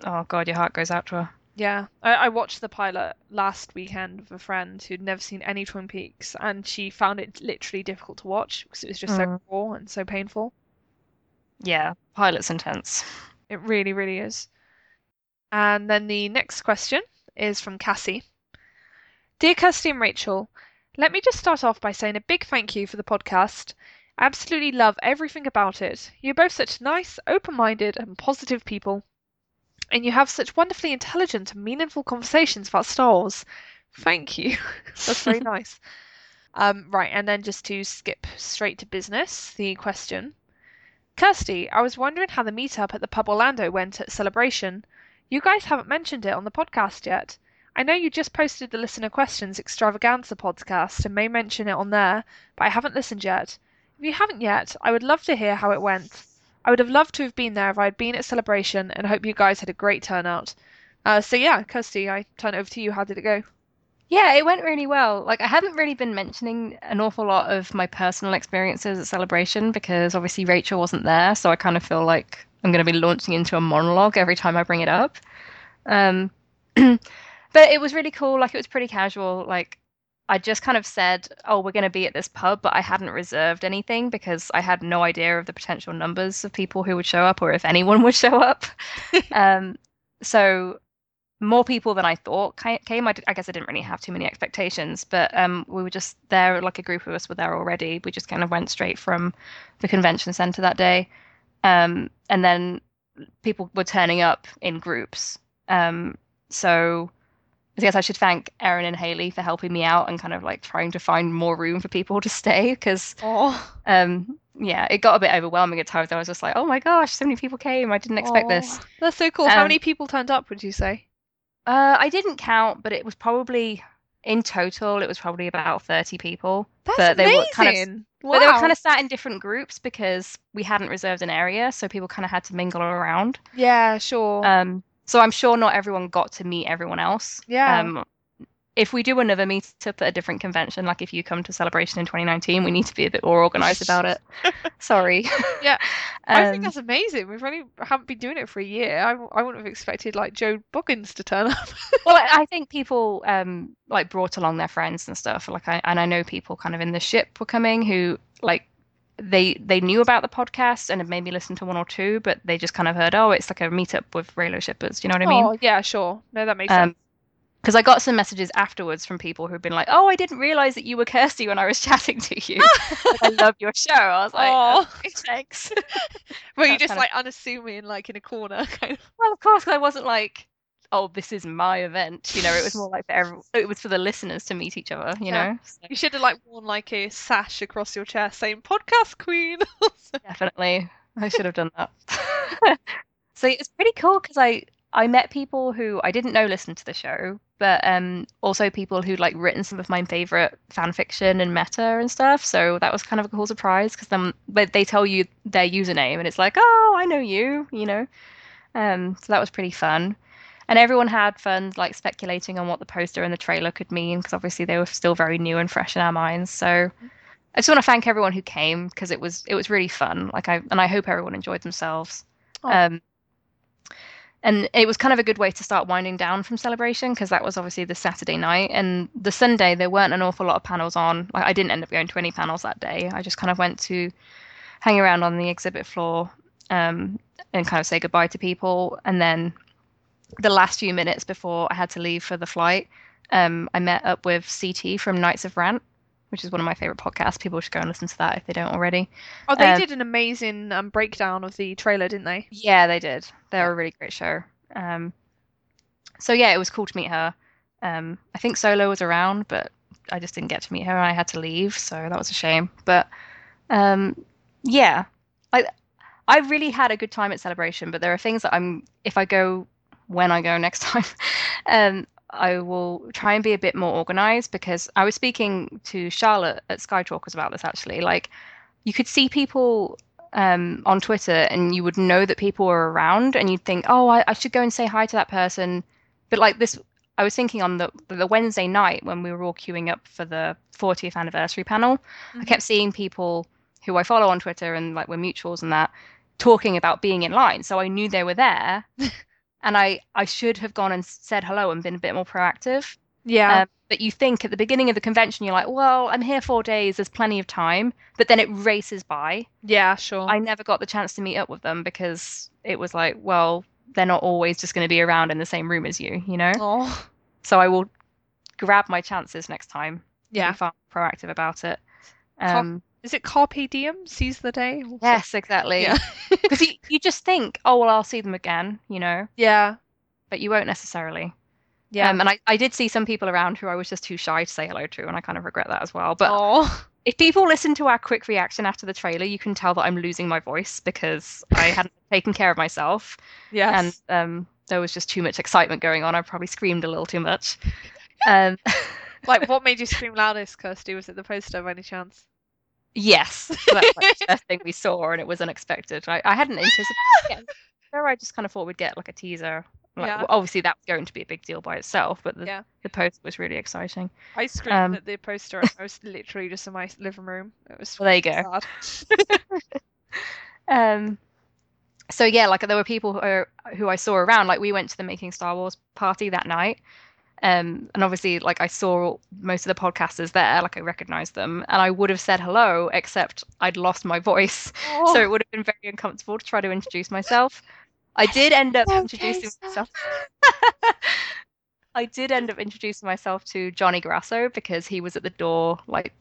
oh god, your heart goes out to her. Yeah, I, I watched the pilot last weekend with a friend who'd never seen any Twin Peaks, and she found it literally difficult to watch because it was just so Mm. raw and so painful. Yeah, pilot's intense. It really, really is. And then the next question is from Cassie. Dear Kirsty and Rachel, let me just start off by saying a big thank you for the podcast. I absolutely love everything about it. You're both such nice, open minded, and positive people. And you have such wonderfully intelligent and meaningful conversations about Star Wars. Thank you. [laughs] That's very [laughs] nice. Um, right, and then just to skip straight to business, the question. Kirsty, I was wondering how the meetup at the pub Orlando went at Celebration. You guys haven't mentioned it on the podcast yet. I know you just posted the listener questions extravaganza podcast and may mention it on there, but I haven't listened yet. If you haven't yet, I would love to hear how it went. I would have loved to have been there if I had been at Celebration and hope you guys had a great turnout. Uh, so yeah, Kirsty, I turn it over to you. How did it go? Yeah, it went really well. Like I haven't really been mentioning an awful lot of my personal experiences at Celebration because obviously Rachel wasn't there, so I kind of feel like I'm going to be launching into a monologue every time I bring it up. Um, [clears throat] but it was really cool. Like it was pretty casual. Like I just kind of said, "Oh, we're going to be at this pub," but I hadn't reserved anything because I had no idea of the potential numbers of people who would show up or if anyone [laughs] would show up. [laughs] um, so more people than I thought came. I, guess I didn't really have too many expectations, but um, we were just there. Like a group of us were there already. We just kind of went straight from the convention center that day, um, and then people were turning up in groups. Um, so I guess I should thank Erin and Haley for helping me out and kind of like trying to find more room for people to stay because Oh, um, yeah, it got a bit overwhelming at times. I was just like, oh my gosh, so many people came. I didn't expect this. That's so cool. How Um, many people turned up? Would you say? Uh, I didn't count, but it was probably in total it was probably about 30 people. That's but they were kind of- amazing. But they were kind of sat in different groups because we hadn't reserved an area, so people kind of had to mingle around. Yeah, sure. Um, so I'm sure not everyone got to meet everyone else. Yeah. Um, if we do another meetup at a different convention, like if you come to Celebration in 2019, we need to be a bit more organized about it. [laughs] Sorry. Yeah. [laughs] I think Um, that's amazing. We've only haven't been doing it for a year. I, I wouldn't have expected like Joe Boggins to turn up. [laughs] well, I I think people um like brought along their friends and stuff. Like I and I know people kind of in the ship were coming who like they they knew about the podcast and had maybe listened to one or two, but they just kind of heard, oh, it's like a meetup with Raylo shippers. Do You know what I mean? Oh, yeah, sure. No, that makes sense. Because I got some messages afterwards from people who've been like, "Oh, I didn't realize that you were Kirsty when I was [laughs] chatting to you. Like, I love your show." I was like, Aw. "Okay, "Thanks." [laughs] Were you just kind of- like unassuming, like in a corner, [laughs] kind of? well, of course, I wasn't like, "Oh, this is my event." You know, it was more like for every, it was for the listeners to meet each other. You Yeah. know, So, You should have like worn like a sash across your chest saying "Podcast Queen." definitely, I should have done that. so it's pretty cool because I I met people who I didn't know listened to the show, but um also people who'd like written some of my favorite fan fiction and meta and stuff. So that was kind of a cool surprise because then but they tell you their username and it's like, oh, I know you, you know. Um, so that was pretty fun. And everyone had fun like speculating on what the poster and the trailer could mean because obviously they were still very new and fresh in our minds. So I just want to thank everyone who came because it was it was really fun. Like I and I hope everyone enjoyed themselves. Oh. Um, and it was kind of a good way to start winding down from celebration because that was obviously the Saturday night and the Sunday there weren't an awful lot of panels on. Like I didn't end up going to any panels that day. I just kind of went to hang around on the exhibit floor um, and kind of say goodbye to people. And then the last few minutes before I had to leave for the flight, um, I met up with CT from Knights of Rant, which is one of my favorite podcasts. People should go and listen to that if they don't already. Oh, they Um, did an amazing um, breakdown of the trailer, didn't they? Yeah, they did. They're a really great show. Um, so yeah, it was cool to meet her. Um, I think Solo was around, but I just didn't get to meet her, and I had to leave, so that was a shame. But um, yeah, I I really had a good time at Celebration. But there are things that I'm if I go when I go next [laughs] time, um, I will try and be a bit more organized because I was speaking to Charlotte at Skytalkers about this actually. Like, you could see people um, on Twitter and you would know that people were around and you'd think, oh, I, I should go and say hi to that person. But like this, I was thinking on the the Wednesday night when we were all queuing up for the 40th anniversary panel, I Mhm. kept seeing people who I follow on Twitter and like we're mutuals and that talking about being in line. So I knew they were there. [laughs] and I I should have gone and said hello and been a bit more proactive. Yeah. Um, but you think at the beginning of the convention, you're like, well, I'm here four days, there's plenty of time. But then it races by. yeah, sure. I never got the chance to meet up with them because it was like, well, they're not always just going to be around in the same room as you, you know? Oh. So I will grab my chances next time. Yeah. Be far more proactive about it. Um, Is it Carpe Diem? Seize the day? yes, exactly. Yeah. [laughs] Because you, you just think, oh, well, I'll see them again, you know? yeah. But you won't necessarily. Yeah. Um, and I, I did see some people around who I was just too shy to say hello to, and I kind of regret that as well. But oh. if people listen to our quick reaction after the trailer, you can tell that I'm losing my voice because I hadn't [laughs] taken care of myself, Yes. and um, there was just too much excitement going on. I probably screamed a little too much. Um, [laughs] like, what made you scream loudest, Kirsty? Was it the poster by any chance? Yes, [laughs] that's like the [laughs] first thing we saw, and it was unexpected. I, I hadn't [laughs] anticipated. it. There, I just kind of thought we'd get like a teaser. Like, Yeah. well, obviously, that was going to be a big deal by itself, but the, Yeah. the post was really exciting. I screamed Um, at the poster I was literally just in my living room. It was Well, there you go. Um, so yeah, like there were people who, who I saw around. Like we went to the Making Star Wars party that night, um, and obviously, like I saw most of the podcasters there. Like I recognized them, and I would have said hello, except I'd lost my [laughs] voice, Oh. so it would have been very uncomfortable to try to introduce myself. I did end up [laughs] Okay, introducing sir. myself. [laughs] I did end up introducing myself to Johnny Grasso because he was at the door, like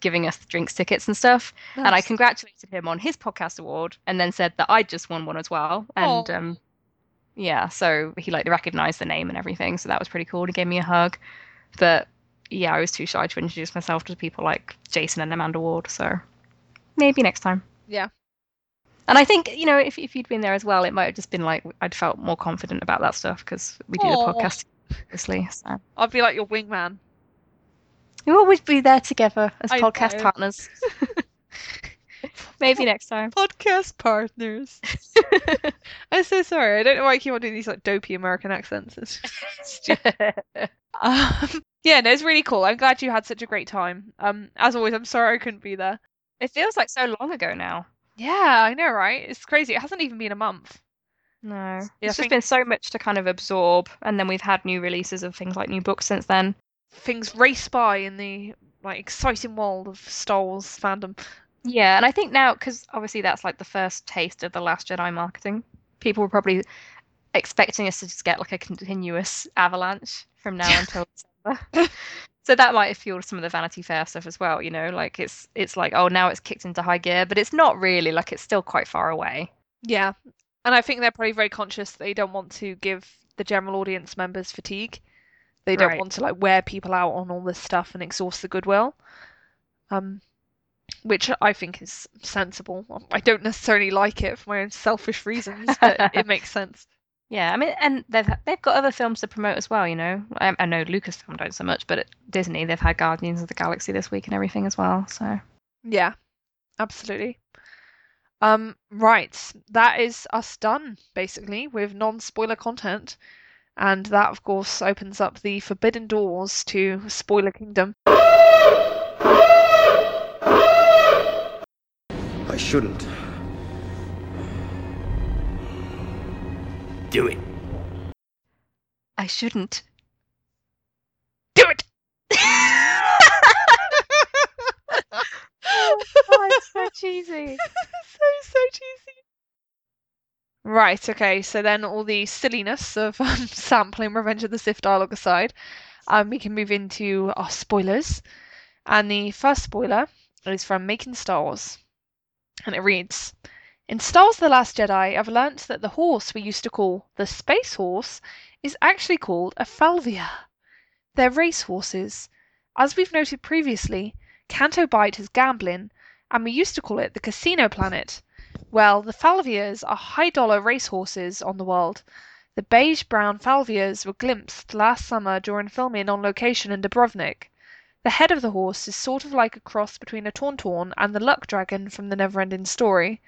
giving us the drinks tickets and stuff and I congratulated him on his podcast award, and then said that I'd just won one as well. And Aw. um, yeah, so he like recognized the name and everything, so that was pretty cool. He gave me a hug, but yeah, I was too shy to introduce myself to people like Jason and Amanda Ward. So maybe next time. Yeah. And I think you know if if you'd been there as well, it might have just been like I'd felt more confident about that stuff because we do Aw. the podcast obviously. So I'd be like your wingman. we'll always be there together as I podcast know. partners. [laughs] maybe next time. [laughs] Podcast partners. [laughs] I'm so sorry. I don't know why I keep on doing these like dopey American accents. It's stupid. [laughs] Um, yeah, no, it's really cool. I'm glad you had such a great time. Um, as always, I'm sorry I couldn't be there. It feels like so long ago now. Yeah, I know, right? It's crazy. It hasn't even been a month. No. Yeah, It's just been so much to kind of absorb, and then we've had new releases of things like new books since then. Things race by in the like exciting world of Star Wars fandom. Yeah, and I think now, because obviously that's like the first taste of the Last Jedi marketing, people were probably expecting us to just get like a continuous avalanche from now until December. [laughs] so that might have fueled some of the Vanity Fair stuff as well, you know, like it's it's like, oh now it's kicked into high gear, but it's not really, like it's still quite far away. Yeah, and I think they're probably very conscious that they don't want to give the general audience members fatigue. They don't Right. want to like wear people out on all this stuff and exhaust the goodwill. Um, which I think is sensible. I don't necessarily like it for my own selfish reasons, but it [laughs] makes sense. Yeah, I mean, and they've they've got other films to promote as well. You know, I, I know Lucasfilm don't so much, but at Disney they've had Guardians of the Galaxy this week and everything as well. So Yeah, absolutely. Um, right, that is us done basically with non-spoiler content, and that of course opens up the forbidden doors to Spoiler Kingdom. I shouldn't. Do it. I shouldn't. Do it! [laughs] oh, it's so [laughs] cheesy. so so cheesy. Right, okay, so then all the silliness of um, [laughs] sampling Revenge of the Sith dialogue aside, um, we can move into our spoilers. And the first spoiler is from Making Star Wars. And it reads In Star Wars The Last Jedi, I've learnt that the horse we used to call the Space Horse is actually called a Fathier. They're race horses. As we've noted previously, Canto Bight has gambling, and we used to call it the Casino Planet. Well, the Fathiers are high dollar race horses on the world. The beige brown Fathiers were glimpsed last summer during filming on location in Dubrovnik. The head of the horse is sort of like a cross between a Tauntaun and the Luck Dragon from the Neverending Story.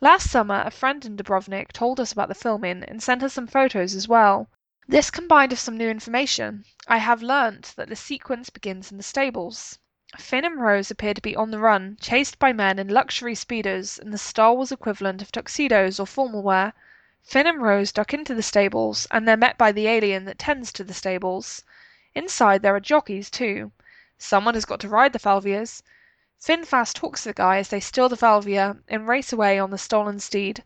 Last summer, a friend in Dubrovnik told us about the filming and sent us some photos as well. This combined with some new information, I have learnt that the sequence begins in the stables. Finn and Rose appear to be on the run, chased by men in luxury speedos and the Star Wars equivalent of tuxedos or formal wear. Finn and Rose duck into the stables, and they're met by the alien that tends to the stables. Inside there are jockeys too. Someone has got to ride the Fathiers. Finn fast talks the guy as they steal the Fathier and race away on the stolen steed.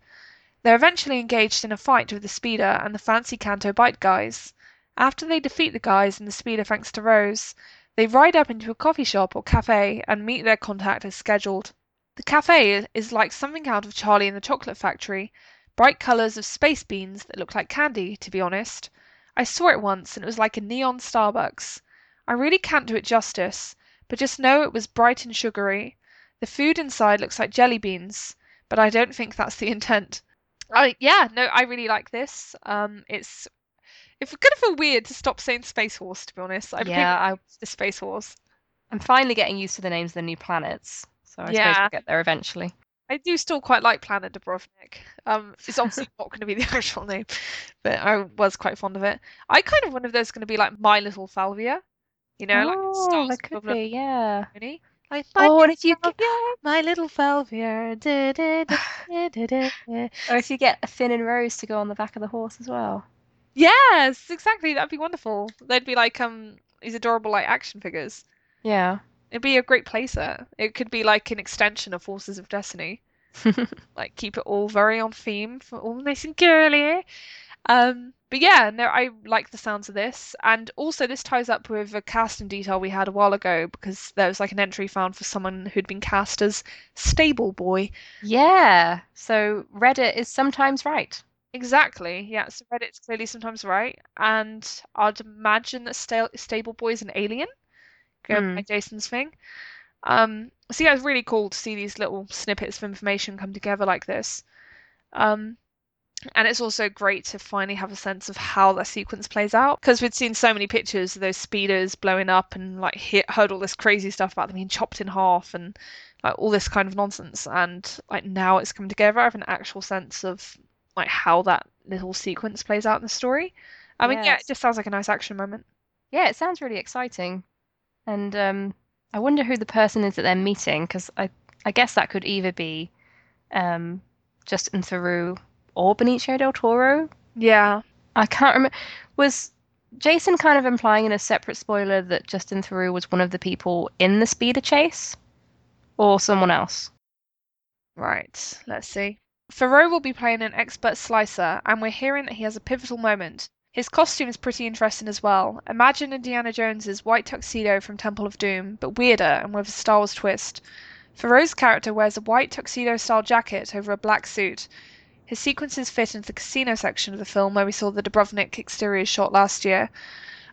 They're eventually engaged in a fight with the speeder and the fancy Canto Bight guys. After they defeat the guys and the speeder thanks to Rose, they ride up into a coffee shop or cafe and meet their contact as scheduled. The cafe is like something out of Charlie and the Chocolate Factory bright colours of space beans that look like candy, to be honest. I saw it once and it was like a neon Starbucks. I really can't do it justice, but just know it was bright and sugary. The food inside looks like jelly beans, but I don't think that's the [laughs] intent. I yeah, no, I really like this. Um, it's it's gonna feel weird to stop saying Space Horse, to be honest. I Yeah, I, the Space Horse. I'm finally getting used to the names of the new planets. So I suppose Yeah. we'll get there eventually. I do still quite like Planet Dubrovnik. Um, it's obviously [laughs] not going to be the [laughs] actual name, but I was quite fond of it. I kind of wonder if there's going to be like My Little Fathier, you know, like oh, Star Wars that could be, yeah. Mini. Like my Oh, and if you get, my little [sighs] da. or if you get a Finn and Rose to go on the back of the horse as well. Yes, exactly. That'd be wonderful. They'd be like um these adorable like action figures. Yeah. It'd be a great playset. It could be like an extension of Forces of Destiny. [laughs] like keep it all very on theme for all nice and girly. Um, but yeah, no, I like the sounds of this, and also this ties up with a casting detail we had a while ago because there was like an entry found for someone who'd been cast as Stable Boy. Yeah. So Reddit is sometimes right. Exactly, yeah. So Reddit's clearly sometimes right, and I'd imagine that sta- Stable Boy is an alien, going Hmm. by Jason's thing. Um, so yeah, it's really cool to see these little snippets of information come together like this. Um, and it's also great to finally have a sense of how that sequence plays out because we'd seen so many pictures of those speeders blowing up and like he- heard all this crazy stuff about them being chopped in half and like all this kind of nonsense. And like now it's coming together i have an actual sense of like how that little sequence plays out in the story. I mean yeah it just sounds like a nice action moment. Yeah, it sounds really exciting. And um, I wonder who the person is that they're meeting, because I, I guess that could either be um, Justin Theroux or Benicio del Toro. yeah I can't remember. Was Jason kind of implying in a separate spoiler that Justin Theroux was one of the people in the speeder chase? Or someone else? Right, let's see. Theroux will be playing an expert slicer, and we're hearing that he has a pivotal moment. His costume is pretty interesting as well. Imagine Indiana Jones's white tuxedo from Temple of Doom, but weirder and with a Star Wars twist. Theroux's character wears a white tuxedo style jacket over a black suit. His sequences fit into the casino section of the film where we saw the Dubrovnik exterior shot last year.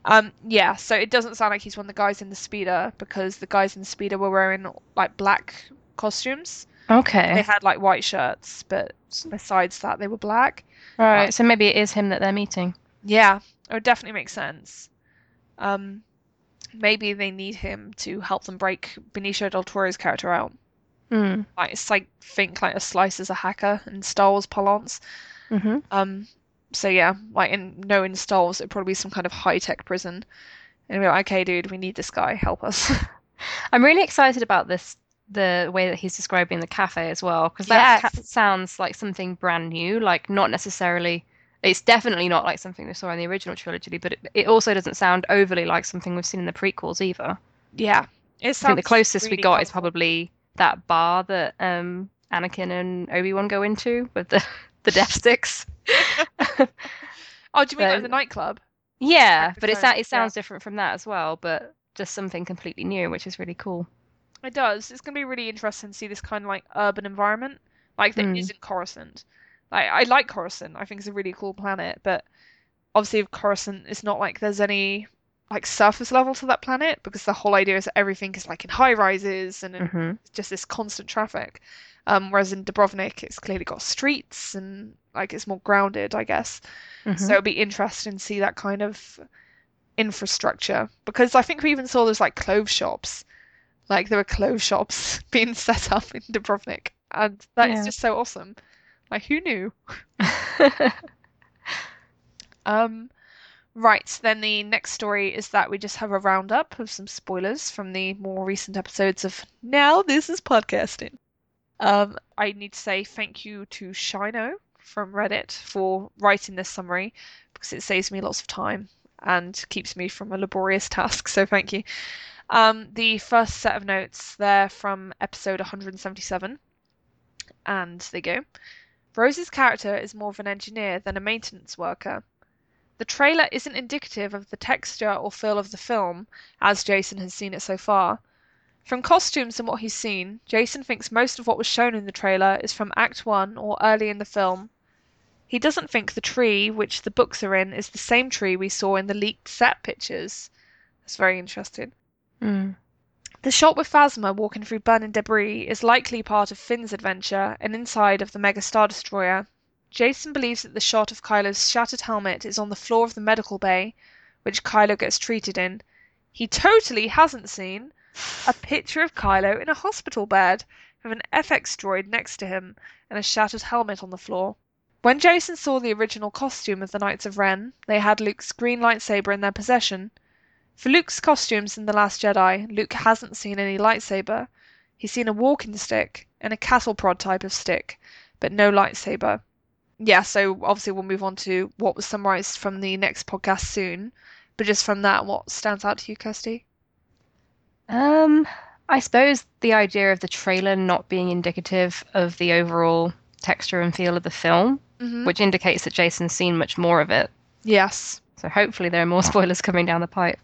Um, yeah, so it doesn't sound like he's one of the guys in the speeder because the guys in the speeder were wearing like black costumes. Okay. They had like white shirts, but besides that, they were black. Right. So maybe it is him that they're meeting. Yeah, it would definitely make sense. Um, maybe they need him to help them break Benicio del Toro's character out. Hmm. Like it's like think like a slice as a hacker in Star Wars parlance. Mm-hmm. Um, so yeah, like in knowing Star Wars, it'd probably be some kind of high tech prison. And we're like, okay, dude, we need this guy. Help us. [laughs] I'm really excited about this, the way that he's describing the cafe as well, because that ca- sounds like something brand new, like not necessarily, it's definitely not like something we saw in the original trilogy, but it, it also doesn't sound overly like something we've seen in the prequels either. yeah, it sounds I think the closest we really got is probably that bar that um, Anakin and Obi-Wan go into with the, [laughs] the death sticks. [laughs] Oh, do you mean like the nightclub? Yeah, but it, Microphone, sa- it yeah. sounds different from that as well, but just something completely new, which is really cool. It does. It's gonna be really interesting to see this kind of like urban environment, like that Mm. not Coruscant. Like I like Coruscant. I think it's a really cool planet, but obviously Coruscant, it's not like there's any like surface level to that planet because the whole idea is that everything is like in high rises and in hmm just this constant traffic. Um, whereas in Dubrovnik, it's clearly got streets and like it's more grounded, I guess. hmm So it'd be interesting to see that kind of infrastructure because I think we even saw those like clothes shops. Like there were clothes shops [laughs] being set up in Dubrovnik, and that is Yeah. just so awesome. Like who knew? [laughs] Um, right, then the next story is that we just have a roundup of some spoilers from the more recent episodes of Now This is Podcasting. Um, I need to say thank you to Shino from Reddit for writing this summary because it saves me lots of time and keeps me from a laborious task. So thank you. Um, the first set of notes they're from episode 177, and they go. Rose's character is more of an engineer than a maintenance worker. The trailer isn't indicative of the texture or feel of the film, as Jason has seen it so far. From costumes and what he's seen, Jason thinks most of what was shown in the trailer is from Act 1 or early in the film. He doesn't think the tree which the books are in is the same tree we saw in the leaked set pictures. That's very interesting. Mm. The shot with Phasma walking through burning debris is likely part of Finn's adventure and inside of the Mega Star Destroyer. Jason believes that the shot of Kylo's shattered helmet is on the floor of the medical bay, which Kylo gets treated in. He totally hasn't seen a picture of Kylo in a hospital bed with an FX droid next to him and a shattered helmet on the floor. When Jason saw the original costume of the Knights of Ren, they had Luke's green lightsaber in their possession. For Luke's costumes in The Last Jedi, Luke hasn't seen any lightsaber. He's seen a walking stick and a cattle prod type of stick, but no lightsaber. Yeah, so obviously we'll move on to what was summarized from the next podcast soon. But just from that, what stands out to you, Kirsty? Um, I suppose the idea of the trailer not being indicative of the overall texture and feel of the film, Mm-hmm. which indicates that Jason's seen much more of it. Yes. So hopefully there are more [laughs] spoilers coming down the pipe.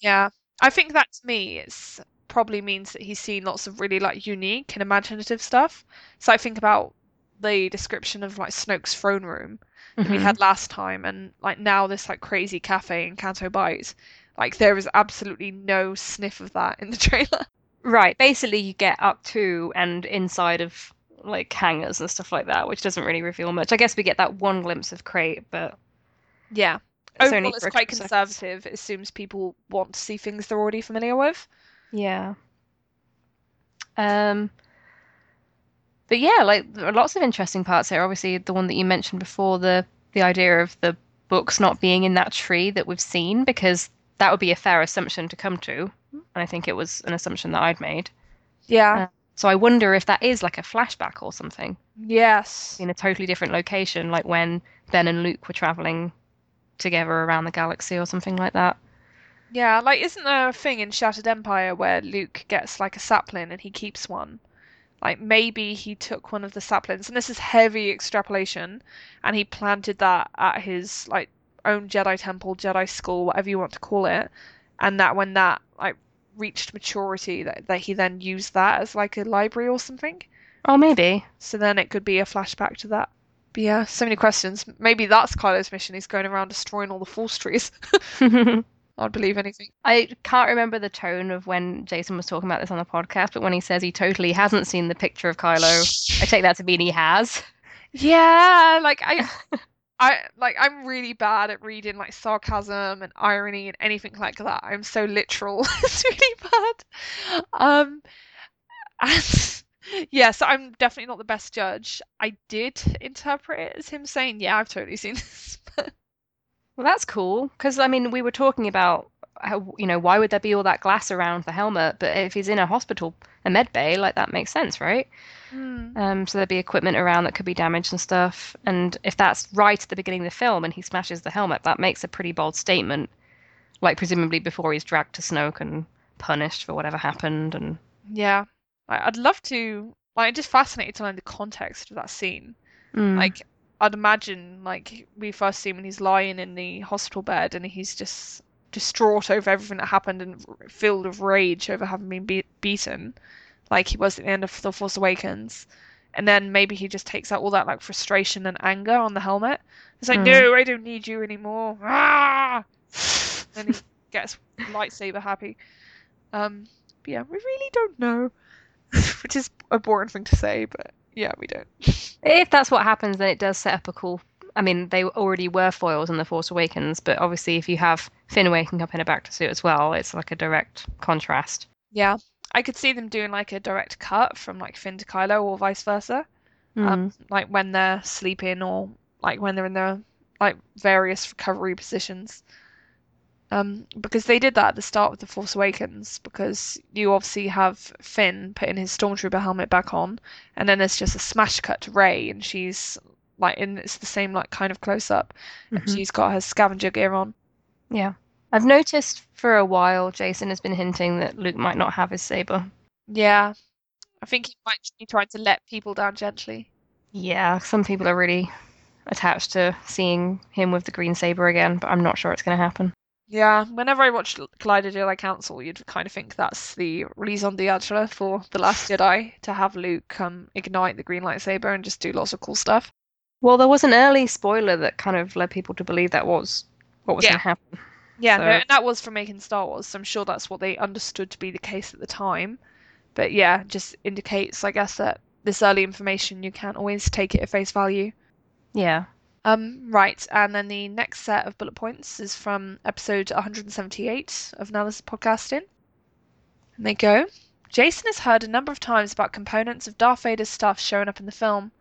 Yeah. I think that to me it's probably means that he's seen lots of really like unique and imaginative stuff. So I think about the description of like Snoke's throne room that we Mhm. had last time and like now this like crazy cafe in Canto Bight. Like there is absolutely no sniff of that in the [laughs] trailer. Right. Basically, you get up to and inside of like hangars and stuff like that, which doesn't really reveal much. I guess we get that one glimpse of Crait, but Yeah. it's Overall, it's quite seconds. conservative. It assumes people want to see things they're already familiar with. Yeah. Um. But yeah, like there are lots of interesting parts here. Obviously, the one that you mentioned before, the the idea of the books not being in that tree that we've seen, because that would be a fair assumption to come to, and I think it was an assumption that I'd made. Yeah. Uh, So I wonder if that is like a flashback or something yes. in a totally different location, like when Ben and Luke were traveling together around the galaxy or something like that. Yeah, like isn't there a thing in Shattered Empire where Luke gets like a sapling and he keeps one? Like maybe he took one of the saplings, and this is heavy extrapolation, and he planted that at his like own Jedi temple, Jedi school, whatever you want to call it, and that when that like reached maturity, that, that he then used that as like a library or something. Oh, maybe. So then it could be a flashback to that. But yeah, so many questions. Maybe that's Kylo's mission. He's going around destroying all the Force trees. [laughs] [laughs] I'd believe anything. I can't remember the tone of when Jason was talking about this on the podcast, but when he says he totally hasn't seen the picture of Kylo, I take that to mean he has. Yeah, like I, [laughs] I like I'm really bad at reading like sarcasm and irony and anything like that. I'm so literal. [laughs] it's really bad. Um, and [laughs] yeah, so I'm definitely not the best judge. I did interpret it as him saying, "Yeah, I've totally seen this." Well, that's cool because I mean, we were talking about how, you know, why would there be all that glass around the helmet? But if he's in a hospital, a med bay, like that makes sense, right? Hmm. Um, so there'd be equipment around that could be damaged and stuff. And if that's right at the beginning of the film and he smashes the helmet, that makes a pretty bold statement. Like presumably before he's dragged to Snoke and punished for whatever happened. And yeah, I'd love to. Like, I'm just fascinated to learn the context of that scene. Mm. Like, I'd imagine, like, we first see him when he's lying in the hospital bed and he's just distraught over everything that happened and filled with rage over having been be- beaten, like he was at the end of The Force Awakens. And then maybe he just takes out all that, like, frustration and anger on the helmet. It's like, Mm. no, I don't need you anymore. Ah! [sighs] then he gets lightsaber happy. Um, but yeah, we really don't know. [laughs] Which is a boring thing to say, but yeah, we don't. [laughs] If that's what happens, then it does set up a cool. I mean, they already were foils in The Force Awakens, but obviously, if you have Finn waking up in a bacta suit as well, it's like a direct contrast. Yeah, I could see them doing like a direct cut from like Finn to Kylo or vice versa. Um, like when they're sleeping or like when they're in their like various recovery positions. Um, because they did that at the start of The Force Awakens, because you obviously have Finn putting his stormtrooper helmet back on, and then there's just a smash cut to Rey, and she's like and it's the same like kind of close up. And Mhm. she's got her scavenger gear on. Yeah. I've noticed for a while Jason has been hinting that Luke might not have his saber. Yeah. I think he might be trying to let people down gently. Yeah, some people are really attached to seeing him with the green saber again, but I'm not sure it's going to happen. Yeah, whenever I watch Collider Jedi Council, you'd kind of think that's the raison d'etre for The Last Jedi to have Luke um, ignite the green lightsaber and just do lots of cool stuff. Well, there was an early spoiler that kind of led people to believe that was what was Yeah. going to happen. Yeah, no, and that was from making Star Wars, so I'm sure that's what they understood to be the case at the time. But yeah, just indicates, I guess, that this early information you can't always take it at face value. Yeah. Um, right, and then the next set of bullet points is from episode 178 of Now This is Podcasting. And they go Jason has heard a number of times about components of Darth Vader's stuff showing up in the film.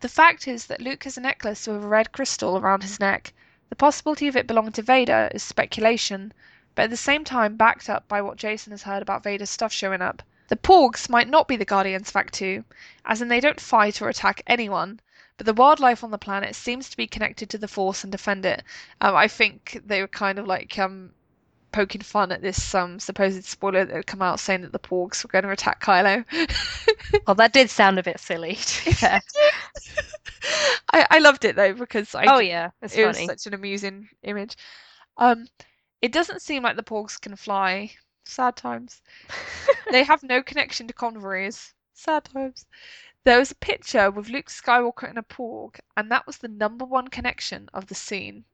The fact is that Luke has a necklace with a red crystal around his neck. The possibility of it belonging to Vader is speculation, but at the same time backed up by what Jason has heard about Vader's stuff showing up. The Porgs might not be the Guardians fact too, as in they don't fight or attack anyone, but the wildlife on the planet seems to be connected to the Force and defend it. Um, I think they were kind of like um, poking fun at this um, supposed spoiler that had come out saying that the Porgs were going to attack Kylo. [laughs] Well, that did sound a bit silly. to be fair. I, I loved it though because I oh yeah, it's it was such an amusing image. Um, it doesn't seem like the Porgs can fly. Sad times. [laughs] they have no connection to convoys. Sad times. There was a picture with Luke Skywalker and a Porg, and that was the number one connection of the scene.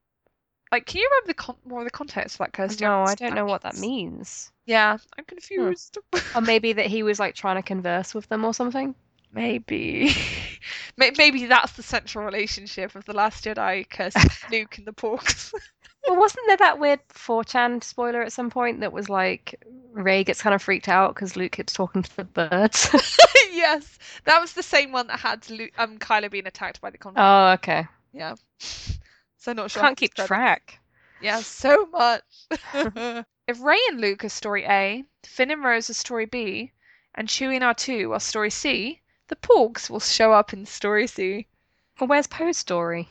Like, can you remember the con- more of the context for that, Kirsty? No, I don't know what that means. Yeah, I'm confused. Hmm. Or maybe that he was like trying to converse with them or something. [laughs] Maybe. [laughs] Maybe that's the central relationship of The Last Jedi, Kirsty, [laughs] Luke, and the Porgs. Well, wasn't there that weird 4chan spoiler at some point that was like Rey gets kind of freaked out because Luke keeps talking to the birds? [laughs] yes, that was the same one that had Luke, um Kylo being attacked by the convoy. oh, okay. yeah. [laughs] So not sure. Can't keep track. Yeah, so much. [laughs] if Rey and Luke are story A, Finn and Rose are story B, and Chewie and R2 are story C, the Porgs will show up in story C. Well, where's Poe's story?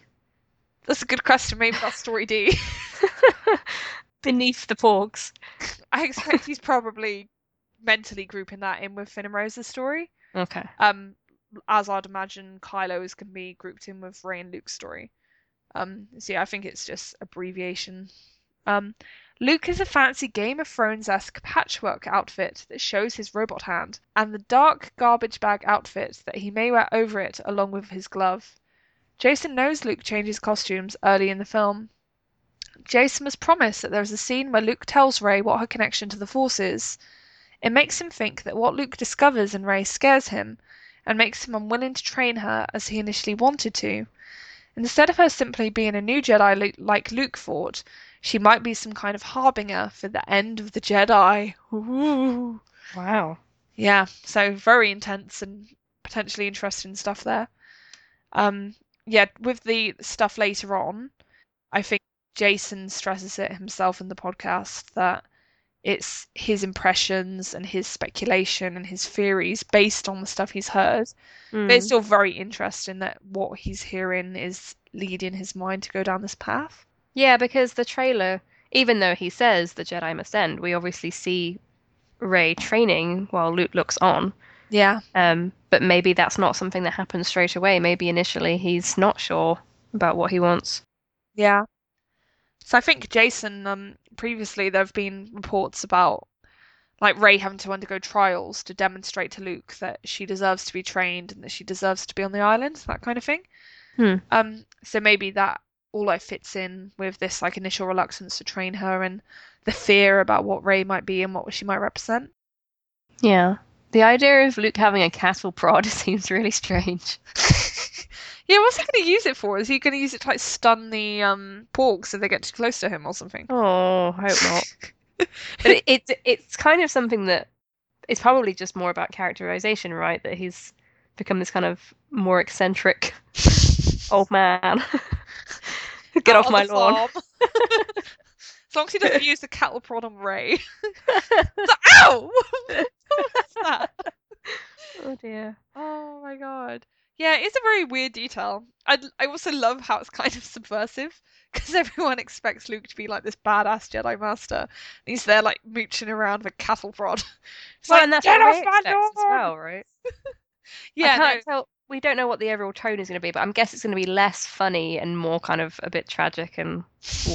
That's a good question. Maybe that's story D. [laughs] Beneath the porgs. I expect he's probably mentally grouping that in with Finn and Rose's story. Okay. Um, as I'd imagine Kylo's can be grouped in with Rey and Luke's story. Um, so yeah, I think it's just abbreviation. Um, Luke is a fancy Game of Thrones esque patchwork outfit that shows his robot hand, and the dark garbage bag outfit that he may wear over it along with his glove. Jason knows Luke changes costumes early in the film. Jason was promised that there is a scene where Luke tells Rey what her connection to the Force is. It makes him think that what Luke discovers in Rey scares him, and makes him unwilling to train her as he initially wanted to. Instead of her simply being a new Jedi like Luke thought, she might be some kind of harbinger for the end of the Jedi. Ooh. Wow. Yeah, so very intense and potentially interesting stuff there. Um, yeah, with the stuff later on, I think Jason stresses it himself in the podcast that it's his impressions and his speculation and his theories based on the stuff he's heard. Mm. But it's still very interesting that what he's hearing is leading his mind to go down this path. Yeah, because the trailer, even though he says the Jedi must end, we obviously see Rey training while Luke looks on. Yeah. Um, but maybe that's not something that happens straight away. Maybe initially he's not sure about what he wants. Yeah. So I think Jason, um, previously there have been reports about like Rey having to undergo trials to demonstrate to Luke that she deserves to be trained and that she deserves to be on the island, that kind of thing. Hmm. Um, so maybe that all like fits in with this like initial reluctance to train her and the fear about what Rey might be and what she might represent. Yeah. The idea of Luke having a cattle prod [laughs] seems really strange. [laughs] yeah, what's he going to use it for? Is he going to use it to like stun the um porgs if they get too close to him or something? Oh, I hope not. [laughs] but it, it's it's kind of something that it's probably just more about characterization, right? That he's become this kind of more eccentric old man. Get Out off my lawn. As long as he doesn't [laughs] use the cattle prod on Rey. [laughs] [laughs] Like, Ow! What's that? oh dear. Oh my god. Yeah, it's a very weird detail. I I also love how it's kind of subversive because everyone expects Luke to be like this badass Jedi Master. And he's there like mooching around with a cattle prod. It's well, like, and that's "Get what off Rey my expects as well, right? Yeah, no, tell. We don't know what the overall tone is going to be, but I'm guessing it's going to be less funny and more kind of a bit tragic and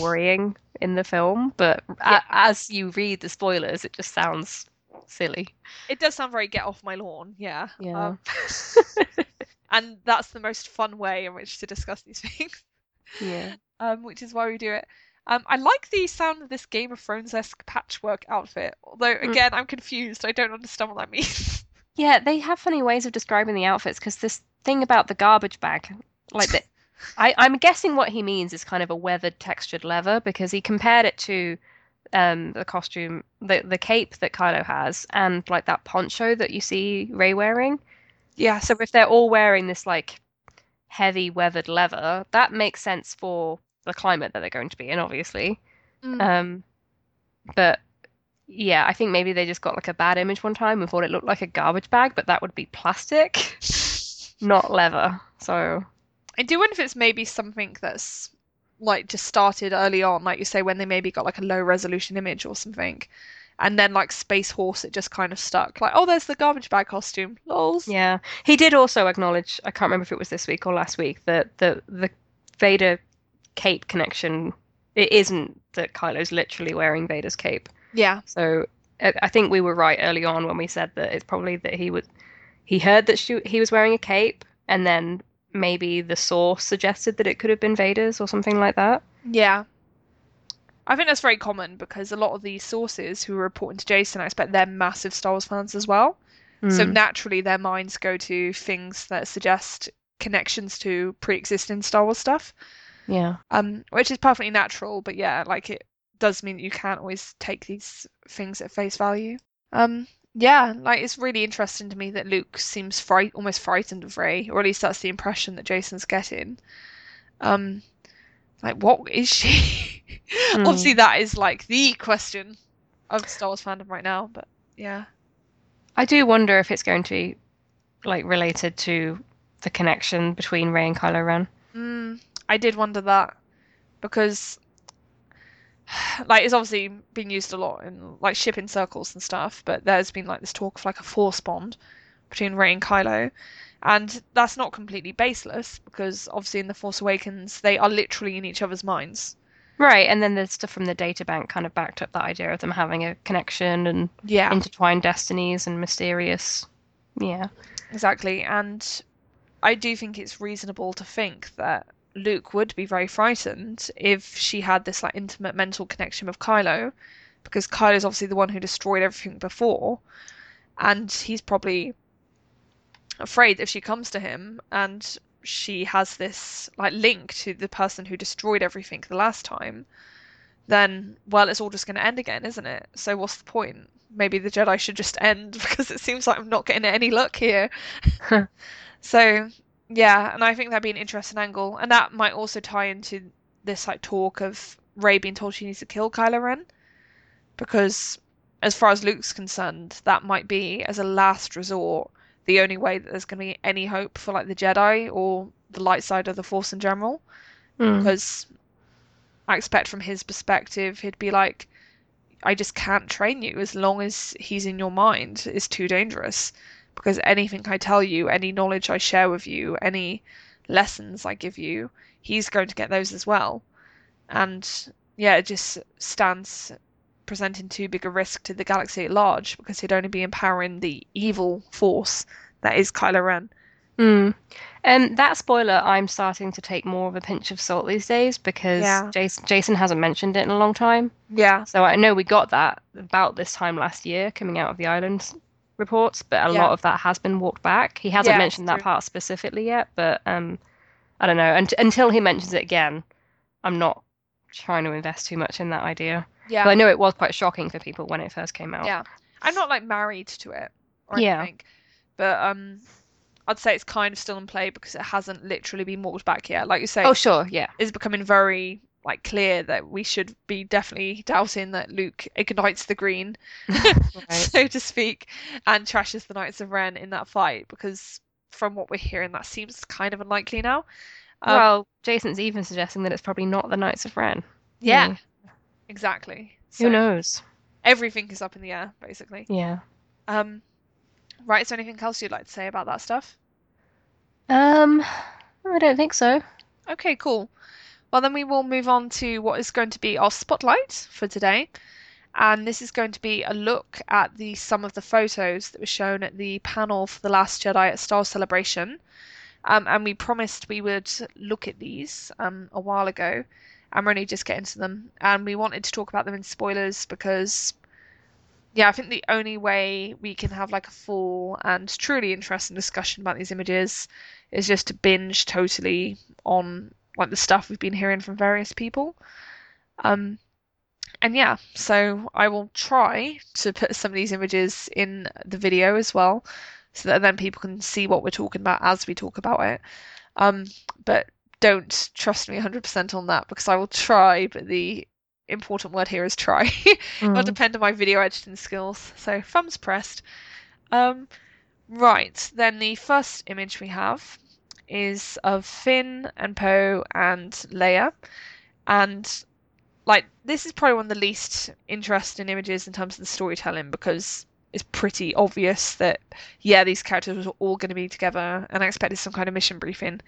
worrying in the film. But a- as you read the spoilers, it just sounds silly. it does sound very get off my lawn. Yeah. Yeah. Um, [laughs] and that's the most fun way in which to discuss these [laughs] things. Yeah. um, which is why we do it. Um, I like the sound of this Game of Thrones esque patchwork outfit, although Mm. again I'm confused. I don't understand what that means. [laughs] Yeah, they have funny ways of describing the outfits because this thing about the garbage bag, like the, [laughs] I, I'm guessing what he means is kind of a weathered textured leather because he compared it to um the costume, the the cape that Kylo has, and like that poncho that you see Rey wearing. yeah, So if they're all wearing this like heavy weathered leather, that makes sense for the climate that they're going to be in, obviously. Mm. Um, but yeah, I think maybe they just got like a bad image one time and thought it looked like a garbage bag, but that would be plastic, [laughs] not leather. So I do wonder if it's maybe something that's like just started early on, like you say, when they maybe got like a low resolution image or something, and then like Space Horse, it just kind of stuck. Like, oh, there's the garbage bag costume. Lols. yeah, he did also acknowledge. I can't remember if it was this week or last week that the the Vader cape connection. It isn't that Kylo's literally wearing Vader's cape. Yeah. So I think we were right early on when we said that it's probably that he would he heard that she, he was wearing a cape, and then maybe the source suggested that it could have been Vader's or something like that. Yeah. I think that's very common because a lot of these sources who are reporting to Jason, I expect they're massive Star Wars fans as well. So Mm. naturally, their minds go to things that suggest connections to pre-existing Star Wars stuff, yeah, um, which is perfectly natural. But yeah, like it does mean that you can't always take these things at face value. Um, yeah, like it's really interesting to me that Luke seems fright almost frightened of Rey, or at least that's the impression that Jason's getting. Um, like what is she? [laughs] Mm. Obviously, that is like the question of Star Wars fandom right now. But yeah, I do wonder if it's going to be like related to the connection between Rey and Kylo Ren. mm, I did wonder that because like it's obviously been used a lot in like shipping circles and stuff. But there's been like this talk of like a force bond between Rey and Kylo. And that's not completely baseless because obviously in The Force Awakens they are literally in each other's minds. Right, and then the stuff from the data bank kind of backed up that idea of them having a connection and Yeah. intertwined destinies and mysterious. Yeah. Exactly, and I do think it's reasonable to think that Luke would be very frightened if she had this like intimate mental connection with Kylo, because Kylo's obviously the one who destroyed everything before, and he's probably afraid if she comes to him and she has this like link to the person who destroyed everything the last time, then well, it's all just going to end again, isn't it? So what's the point? Maybe the Jedi should just end [laughs] because it seems like I'm not getting any luck here. [laughs] so yeah, and I think that'd be an interesting angle, and that might also tie into this like talk of Rey being told she needs to kill Kylo Ren, because as far as Luke's concerned, that might be as a last resort the only way that there's going to be any hope for like the Jedi or the light side of the Force in general Mm. because I expect from his perspective he'd be like, I just can't train you as long as he's in your mind. It's too dangerous because anything I tell you, any knowledge I share with you, any lessons I give you, he's going to get those as well. And yeah, it just stands presenting too big a risk to the galaxy at large because he'd only be empowering the evil force that is Kylo Ren. Mm. Um, that spoiler, I'm starting to take more of a pinch of salt these days because Yeah. Jason, Jason hasn't mentioned it in a long time. Yeah, So I know we got that about this time last year coming out of the island reports, but a Yeah. lot of that has been walked back. He hasn't Yeah, mentioned that part specifically yet, but um, I don't know. Und until he mentions it again, I'm not trying to invest too much in that idea. yeah. But I know it was quite shocking for people when it first came out. Yeah. I'm not like married to it or Yeah. anything, but um, I'd say it's kind of still in play because it hasn't literally been walked back yet. Like you say, Oh, sure, yeah. it's becoming very like clear that we should be definitely doubting that Luke ignites the green, [laughs] Right. [laughs] so to speak, and trashes the Knights of Ren in that fight because from what we're hearing, that seems kind of unlikely now. Um, well, Jason's even suggesting that it's probably not the Knights of Ren. yeah, exactly. Who knows? everything is up in the air, basically. Yeah. Um, right. Is there anything else you'd like to say about that stuff? Um, I don't think so. Okay, cool. Well, then we will move on to what is going to be our spotlight for today. And this is going to be a look at the some of the photos that were shown at the panel for The Last Jedi at Star Celebration. Um, and we promised we would look at these um, a while ago, and we're only just getting to them. And we wanted to talk about them in spoilers because, yeah, I think the only way we can have like a full and truly interesting discussion about these images is just to binge totally on like the stuff we've been hearing from various people. Um, and yeah, so I will try to put some of these images in the video as well, so that then people can see what we're talking about as we talk about it. Um, but don't trust me 100% on that because I will try, but the important word here is try. [laughs] It'll Mm. depend on my video editing skills. So thumbs pressed. Um, right, then the first image we have is of Finn and Poe and Leia, and like this is probably one of the least interesting images in terms of the storytelling because it's pretty obvious that yeah these characters were all going to be together and I expected some kind of mission briefing,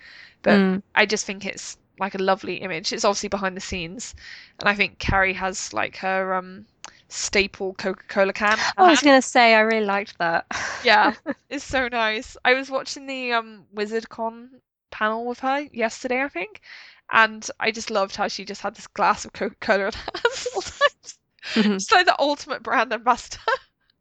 but Mm. I just think it's like a lovely image. It's obviously behind the scenes, and I think Carrie has like her um staple Coca-Cola can. in her I was gonna say I really liked that. Yeah, [laughs] it's so nice. I was watching the um WizardCon panel with her yesterday, I think, and I just loved how she just had this glass of Coca-Cola in her hands all the time. It's like the ultimate brand ambassador.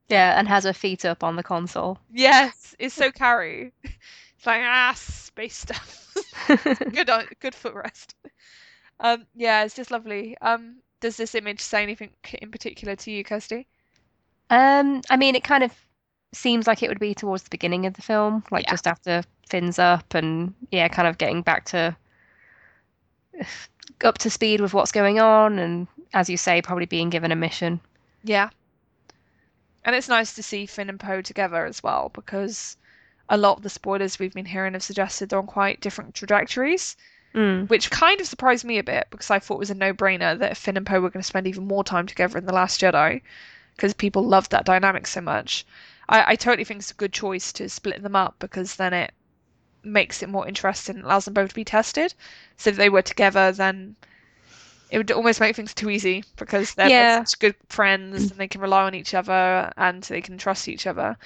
yeah, and has her feet up on the console. Yes, it's so Carrie. It's like ah, space stuff. [laughs] [laughs] good, uh, good footrest. Um, yeah, it's just lovely. Um, does this image say anything in particular to you, Kirsty? Um, I mean, it kind of seems like it would be towards the beginning of the film, like Yeah. just after Finn's up and yeah, kind of getting back to [sighs] up to speed with what's going on and as you say, probably being given a mission. Yeah. And it's nice to see Finn and Poe together as well because a lot of the spoilers we've been hearing have suggested they're on quite different trajectories, Mm. which kind of surprised me a bit because I thought it was a no-brainer that Finn and Poe were going to spend even more time together in The Last Jedi because people loved that dynamic so much. I, I totally think it's a good choice to split them up because then it makes it more interesting and allows them both to be tested. So if they were together, then it would almost make things too easy because they're Yeah. such good friends and they can rely on each other and they can trust each other.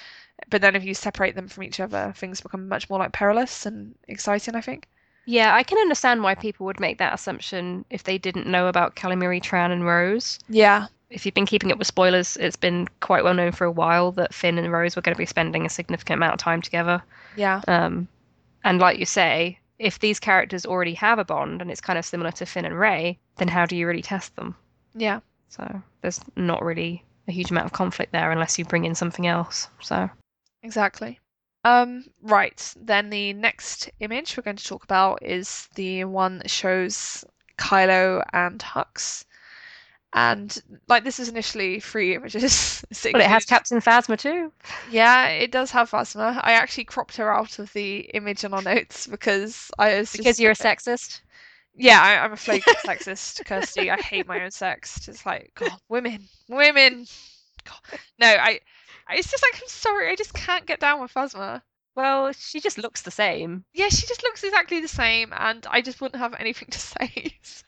But then if you separate them from each other, things become much more like perilous and exciting, I think. Yeah, I can understand why people would make that assumption if they didn't know about Kelly Marie Tran, and Rose. Yeah. If you've been keeping up with spoilers, it's been quite well known for a while that Finn and Rose were going to be spending a significant amount of time together. Yeah. Um, and like you say, if these characters already have a bond and it's kind of similar to Finn and Rey, then how do you really test them? Yeah. So there's not really a huge amount of conflict there unless you bring in something else. So Exactly. Um, right. Then the next image we're going to talk about is the one that shows Kylo and Hux. And like this is initially three images. [laughs] But it has Captain Phasma too. Yeah, it does have Phasma. I actually cropped her out of the image on our notes because I was Because just you're a sexist. Yeah, I, I'm a [laughs] flagrant sexist, Kirsty. I hate my own sex. It's like, God, women, women. God. No, I. It's just like I'm sorry, I just can't get down with Phasma. Well, she just looks the same. Yeah, she just looks exactly the same, and I just wouldn't have anything [laughs] to say. So-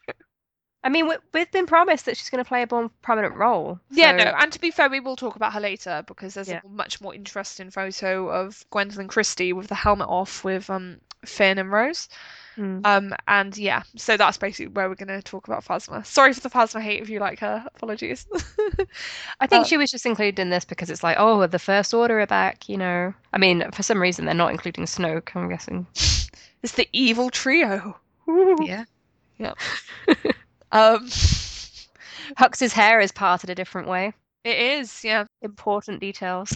I mean, we, we've been promised that she's going to play a more prominent role. Yeah, no, and to be fair, we will talk about her later because there's Yeah. a much more interesting photo of Gwendoline Christie with the helmet off with um Finn and Rose. Mm. Um, and yeah, so that's basically where we're going to talk about Phasma. Sorry for the Phasma hate if you like her. Apologies. [laughs] I think Uh, she was just included in this because it's like, oh, the First Order are back, you know. I mean, for some reason they're not including Snoke, I'm guessing. [laughs] it's the evil trio. Yeah. [laughs] Um, Hux's hair is parted a different way. it is, yeah. Important details.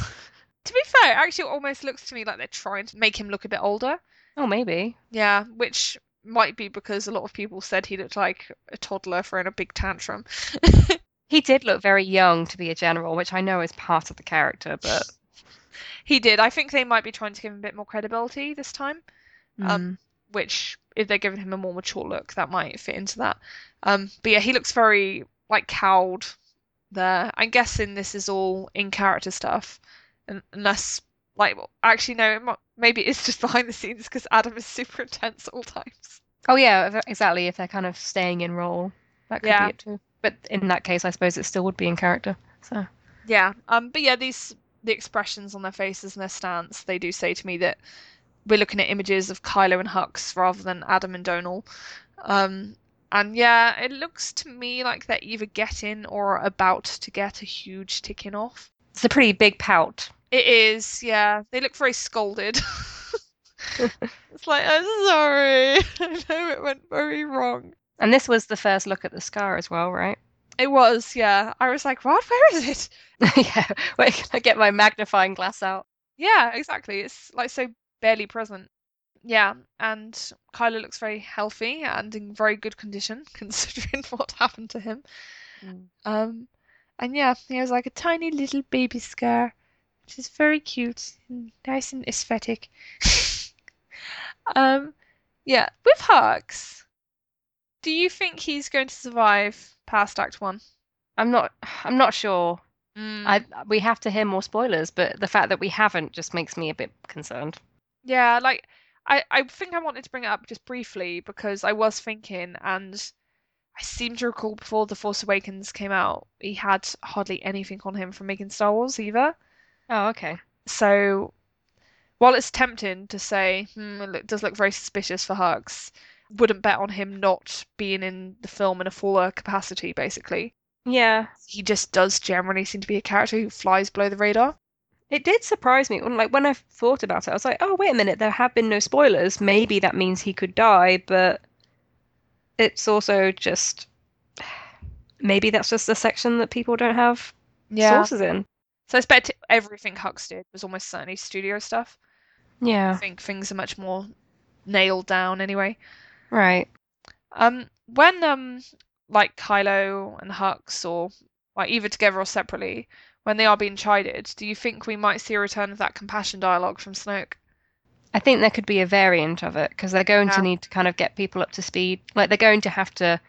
To be fair, it actually almost looks to me like they're trying to make him look a bit older. Oh, maybe. Yeah, which might be because a lot of people said he looked like a toddler throwing a big tantrum. [laughs] He did look very young to be a general, which I know is part of the character, but [laughs] He did. I think they might be trying to give him a bit more credibility this time. Um, Mm. which if they're giving him a more mature look, that might fit into that. Um, but yeah, he looks very like cowed there. I'm guessing this is all in character stuff, unless like well, actually no, it might, maybe it's just behind the scenes because Adam is super [laughs] intense at all times. Oh yeah, exactly. If they're kind of staying in role, that could Yeah. be it too. But in that case, I suppose it still would be in character. So Yeah. Um. But yeah, these the expressions on their faces and their stance, they do say to me that we're looking at images of Kylo and Hux rather than Adam and Domhnall. Um. And yeah, it looks to me like they're either getting or about to get a huge ticking off. it's a pretty big pout. It is, yeah. They look very scolded. [laughs] [laughs] it's like, I'm sorry. [laughs] I know it went very wrong. And this was the first look at the scar as well, right? It was, yeah. I was like, what? Where is it? yeah. Wait, can I get my magnifying glass out? Yeah, exactly. It's like so barely present. Yeah, and Kylo looks very healthy and in very good condition considering what happened to him. Um, and yeah, he has like a tiny little baby scar, which is very cute, and nice and aesthetic. [laughs] um, yeah, with Hux, do you think he's going to survive past Act One? I'm not. I'm not sure. Mm. I we have to hear more spoilers, but the fact that we haven't just makes me a bit concerned. Yeah, like I, I think I wanted to bring it up just briefly because I was thinking, and I seem to recall before The Force Awakens came out, he had hardly anything on him from making Star Wars either. Oh, okay. So while it's tempting to say, hmm, it look- does look very suspicious for Hux, wouldn't bet on him not being in the film in a fuller capacity, basically. Yeah, He just does generally seem to be a character who flies below the radar. it did surprise me. When, like when I thought about it, I was like, "Oh, wait a minute. There have been no spoilers. Maybe that means he could die." But it's also just [sighs] maybe that's just a section that people don't have sources in. So I expect everything Hux did was almost certainly studio stuff. Yeah. I think things are much more nailed down anyway. right. Um, when um, like Kylo and Hux, or like either together or separately, when they are being chided, do you think we might see a return of that compassion dialogue from Snoke? I think there could be a variant of it because they're going Yeah. to need to kind of get people up to speed. Like they're going to have to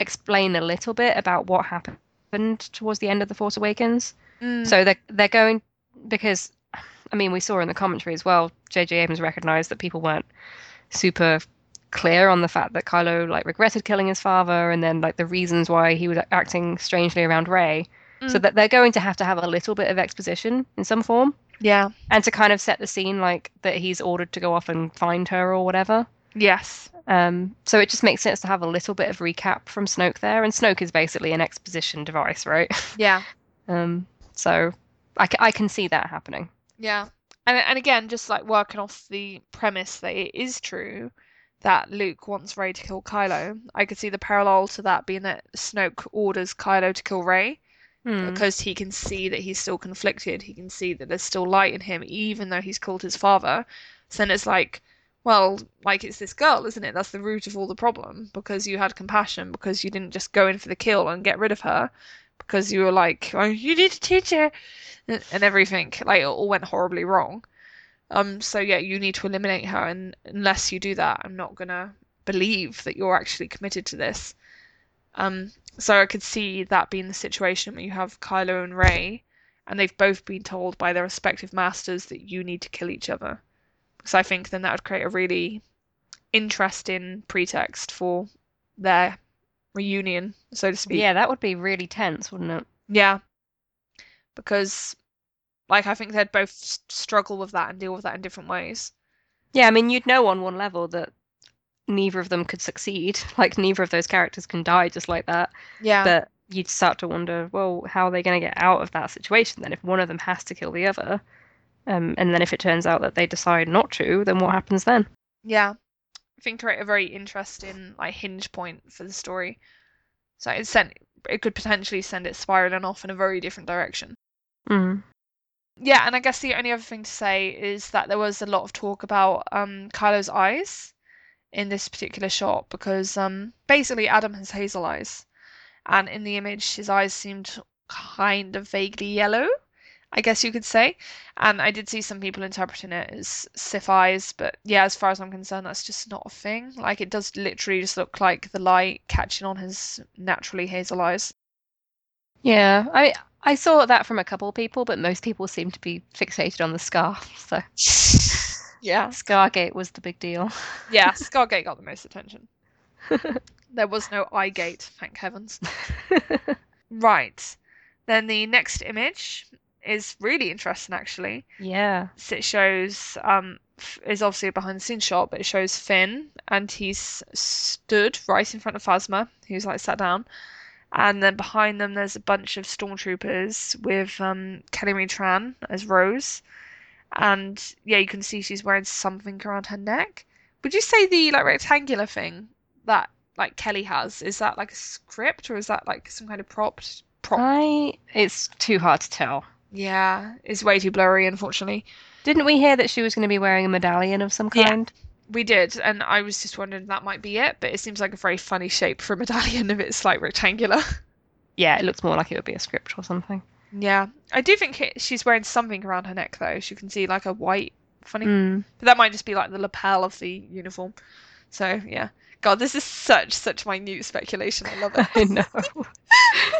explain a little bit about what happened towards the end of The Force Awakens. Mm, So they're they're going because I mean we saw in the commentary as well. J.J. Abrams recognized that people weren't super clear on the fact that Kylo like regretted killing his father and then like the reasons why he was acting strangely around Rey. So Mm. that they're going to have to have a little bit of exposition in some form yeah. and to kind of set the scene like that he's ordered to go off and find her or whatever. Yes. Um, so it just makes sense to have a little bit of recap from Snoke there, and Snoke is basically an exposition device, right? Yeah. [laughs] Um, so I, I can see that happening. Yeah. And and again, just like working off the premise that it is true that Luke wants Rey to kill Kylo, I could see the parallel to that being that Snoke orders Kylo to kill Rey Hmm. because he can see that he's still conflicted. He can see that there's still light in him, even though he's killed his father. So then it's like, well, like it's this girl, isn't it? That's the root of all the problem because you had compassion, because you didn't just go in for the kill and get rid of her, because you were like, oh, you need a teacher, and everything. Like it all went horribly wrong. Um, so yeah, you need to eliminate her, and unless you do that, I'm not gonna believe that you're actually committed to this. Um, so I could see that being the situation where you have Kylo and Rey, and they've both been told by their respective masters that you need to kill each other. Because I think then that would create a really interesting pretext for their reunion, so to speak. Yeah, that would be really tense, wouldn't it? Yeah. Because, like, I think they'd both s- struggle with that and deal with that in different ways. Yeah, I mean, you'd know on one level that neither of them could succeed. [laughs] Like, neither of those characters can die just like that. Yeah. But you'd start to wonder, well, how are they going to get out of that situation then if one of them has to kill the other? Um, and then if it turns out that they decide not to, then what happens then? Yeah. Think create a very interesting like hinge point for the story. So it sent it could potentially send it spiraling off in a very different direction. Mm. Yeah, and I guess the only other thing to say is that there was a lot of talk about um Kylo's eyes in this particular shot because um basically Adam has hazel eyes. And in the image his eyes seemed kind of vaguely yellow. I guess you could say. And I did see some people interpreting it as Sith eyes, but yeah, as far as I'm concerned, that's just not a thing. Like it does literally just look like the light catching on his naturally hazel eyes. Yeah, I I saw that from a couple of people, but most people seem to be fixated on the scar. [laughs] So Yeah. Scargate was the big deal. Yeah, [laughs] Scargate got the most attention. There was no eye gate, thank heavens. [laughs] Right. Then the next image is really interesting actually. yeah. So it shows um is obviously a behind the scenes shot, but it shows Finn and he's stood right in front of Phasma, who's like sat down. And then behind them there's a bunch of stormtroopers with um Kelly Marie Tran as Rose. And yeah, you can see she's wearing something around her neck. Would you say the like rectangular thing that like Kelly has, is that like a script or is that like some kind of prop prop I it's too hard to tell. Yeah, it's way too blurry, unfortunately. Didn't we hear that she was going to be wearing a medallion of some kind? Yeah. We did, and I was just wondering if that might be it, but it seems like a very funny shape for a [laughs] medallion if it's like rectangular. Yeah, it looks more like it would be a script or something. Yeah, I do think it, she's wearing something around her neck though. As you can see, like a white funny, Mm. but that might just be like the lapel of the uniform. So yeah, God, this is such such minute speculation. I love it. [laughs] I know.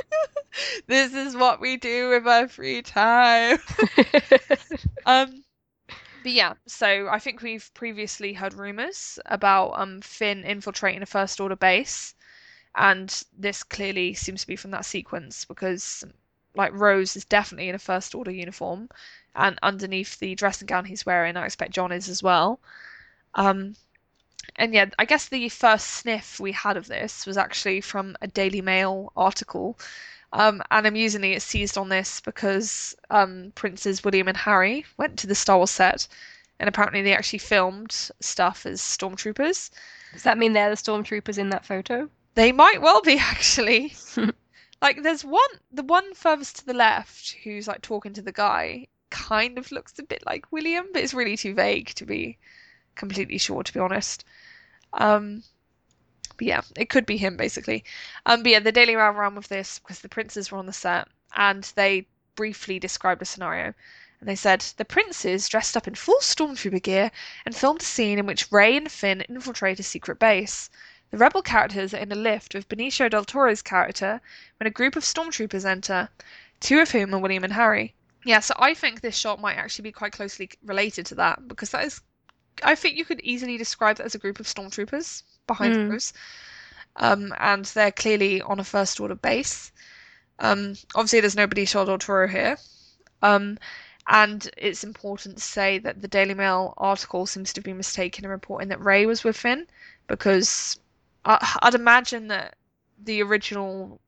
[laughs] this is what we do with our free time. [laughs] Um, but yeah, so I think we've previously heard rumors about um Finn infiltrating a First Order base, and this clearly seems to be from that sequence because, like, Rose is definitely in a First Order uniform, and underneath the dressing gown he's wearing, I expect John is as well. Um, and yeah, I guess the first sniff we had of this was actually from a Daily Mail article. Um, and amusingly, it seized on this because um, Princes William and Harry went to the Star Wars set, and apparently they actually filmed stuff as stormtroopers. Does that mean they're the stormtroopers in that photo? They might well be [laughs] actually. [laughs] like, there's one, the one furthest to the left, who's like talking to the guy, kind of looks a bit like William, but it's really too vague to be completely sure, to be honest. Um, but yeah, it could be him basically. Um, but yeah, the Daily Mail ran with this because the princes were on the set and they briefly described a scenario. And they said the princes dressed up in full stormtrooper gear and filmed a scene in which Rey and Finn infiltrate a secret base. The rebel characters are in a lift with Benicio del Toro's character when a group of stormtroopers enter, two of whom are William and Harry. Yeah, so I think this shot might actually be quite closely related to that because that is, I think you could easily describe that as a group of stormtroopers behind Hmm. Rose. Um, and they're clearly on a first order base. Um, obviously, there's no Benicio del Toro here. Um, and it's important to say that the Daily Mail article seems to be mistaken in reporting that Rey was with Finn because I, I'd imagine that the original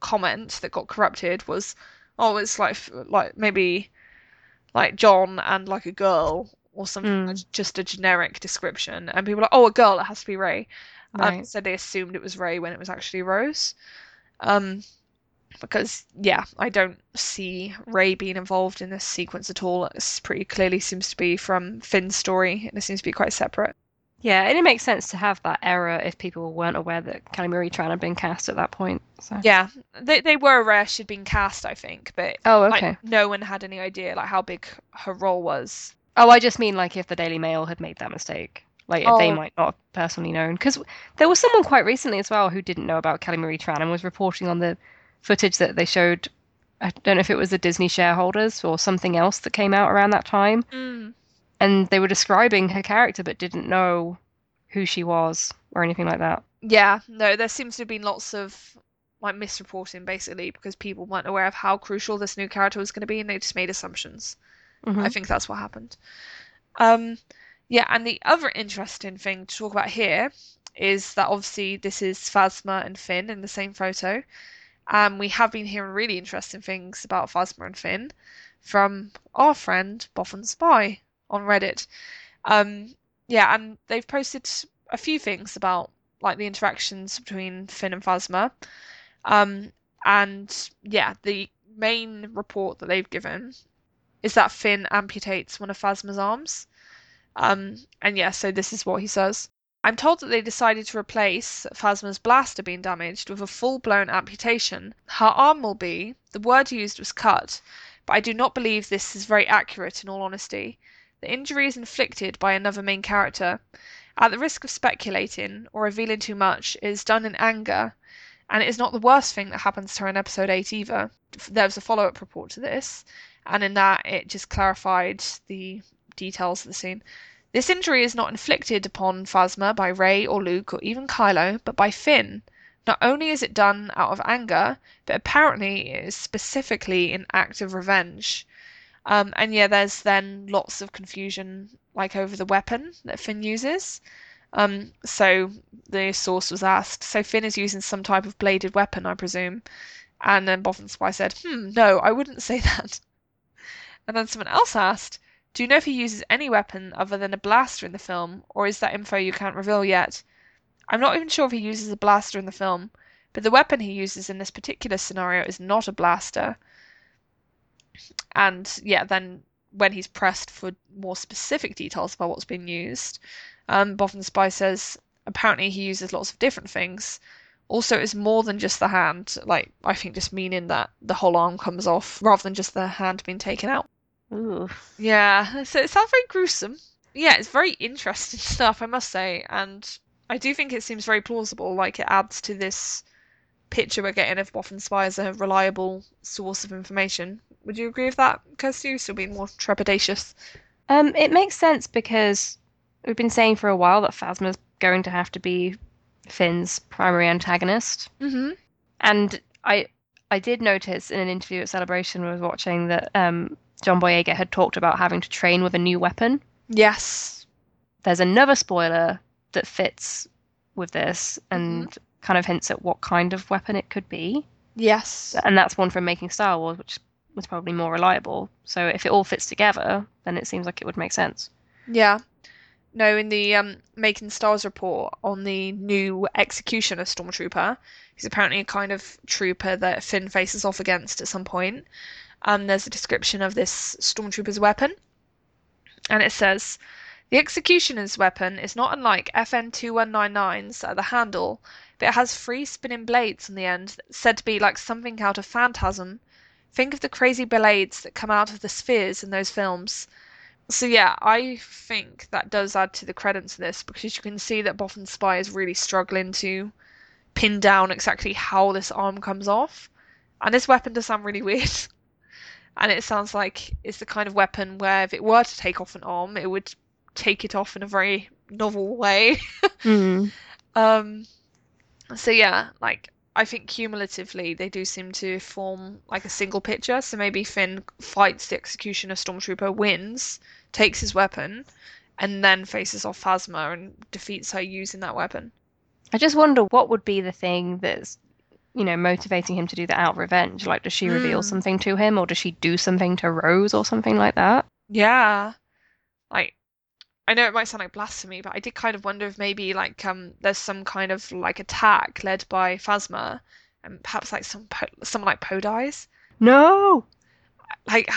comment that got corrupted was, oh, it's like like maybe like John and like a girl or something, Mm. just a generic description, and people are like, oh, a girl, it has to be Rey. Um, Right. so they assumed it was Rey when it was actually Rose. Um, because yeah, I don't see Rey being involved in this sequence at all. It pretty clearly seems to be from Finn's story, and it seems to be quite separate. Yeah, and it makes sense to have that error if people weren't aware that Kelly Marie Tran had been cast at that point. So. Yeah, they they were aware she'd been cast, I think, but Oh, like okay. no one had any idea like how big her role was. Oh, I just mean like if the Daily Mail had made that mistake. Like if they Oh. might not have personally known. Because there was someone quite recently as well who didn't know about Kelly Marie Tran and was reporting on the footage that they showed. I don't know if it was the Disney shareholders or something else that came out around that time. Mm. And they were describing her character but didn't know who she was or anything like that. Yeah, no, there seems to have been lots of like misreporting basically because people weren't aware of how crucial this new character was going to be, and they just made assumptions. Mhm. I think that's what happened. Um, yeah, and the other interesting thing to talk about here is that obviously this is Phasma and Finn in the same photo. And we have been hearing really interesting things about Phasma and Finn from our friend Boffin Spy on Reddit. Um, yeah, and they've posted a few things about like the interactions between Finn and Phasma. Um, and yeah, the main report that they've given is that Finn amputates one of Phasma's arms. Um, and yeah, so this is what he says. I'm told that they decided to replace Phasma's blaster being damaged with a full blown amputation. Her arm will be, the word used was cut, but I do not believe this is very accurate in all honesty. The injury is inflicted by another main character. At the risk of speculating or revealing too much, it is done in anger, and it is not the worst thing that happens to her in episode 8 either. There was a follow up report to this, and in that it just clarified the details of the scene. This injury is not inflicted upon Phasma by Rey or Luke or even Kylo, but by Finn. Not only is it done out of anger, but apparently it is specifically an act of revenge. Um, and yeah, there's then lots of confusion, like over the weapon that Finn uses. Um, so the source was asked, so Finn is using some type of bladed weapon, I presume. And then Boffin Spy said, hmm, no, I wouldn't [laughs] say that. And then someone else asked, do you know if he uses any weapon other than a blaster in the film, or is that info you can't reveal yet? I'm not even sure if he uses a blaster in the film, but the weapon he uses in this particular scenario is not a blaster. And yeah, then when he's pressed for more specific details about what's been used, um, Boffin Spy says apparently he uses lots of different things. Also, it's more than just the hand. Like I think just meaning that the whole arm comes off rather than just the hand being taken out. Ooh. Yeah, so it sounds very gruesome. Yeah, it's very interesting [laughs] stuff, I must say, and I do think it seems very plausible. Like it adds to this picture we're getting of Boffin Spy as a reliable source of information. Would you agree with that, Kirsty? You still being more trepidatious? Um, it makes sense because we've been saying for a while that Phasma's going to have to be Finn's primary antagonist. Mm-hmm. And I I did notice in an interview at Celebration I was watching that um, John Boyega had talked about having to train with a new weapon. Yes. There's another spoiler that fits with this and mm-hmm. kind of hints at what kind of weapon it could be. Yes. And that's one from making Star Wars, which was probably more reliable. So if it all fits together, then it seems like it would make sense. Yeah. No, in the um, Making Stars report on the new Executioner Stormtrooper, he's apparently a kind of trooper that Finn faces off against at some point um, there's a description of this stormtrooper's weapon, and it says the executioner's weapon is not unlike FN 2199's at the handle, but it has three spinning blades on the end, said to be like something out of Phantasm. Think of the crazy blades that come out of the spheres in those films. So yeah, I think that does add to the credence of this because you can see that Boffin Spy is really struggling to pin down exactly how this arm comes off. And this weapon does sound really [laughs] weird and it sounds like it's the kind of weapon where if it were to take off an arm, it would take it off in a very novel way. [laughs] mm. Um, so yeah, like I think cumulatively they do seem to form like a single picture. So maybe Finn fights the executioner stormtrooper, wins, takes his weapon, and then faces off Phasma and defeats her using that weapon. I just wonder what would be the thing that's you know, motivating him to do that out of revenge? Like, does she reveal mm. something to him, or does she do something to Rose, or something like that? Yeah, like I know it might sound like blasphemy, but I did kind of wonder if maybe like um there's some kind of like attack led by Phasma, and perhaps like some po- someone like Poe dies. No, like.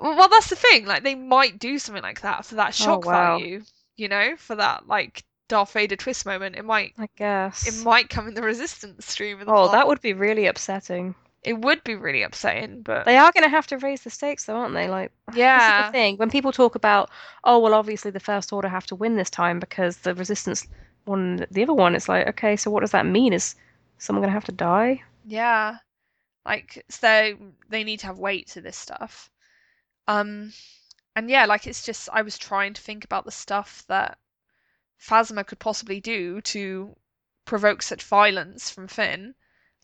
well, that's the thing. Like, they might do something like that for that [laughs] oh, shock oh, wow. value, you know, for that like Darth Vader twist moment, it might I guess it might come in the resistance stream. oh, plot. that would be really upsetting. It would be really upsetting, but they are going to have to raise the stakes, though, aren't they? Like, yeah, this is the thing. When people talk about, oh, well, obviously the First Order have to win this time because the Resistance won the other one. It's like, okay, so what does that mean? Is someone going to have to die? Yeah, like so they need to have weight to this stuff. Um, and yeah, like it's just I was trying to think about the stuff that Phasma could possibly do to provoke such violence from Finn,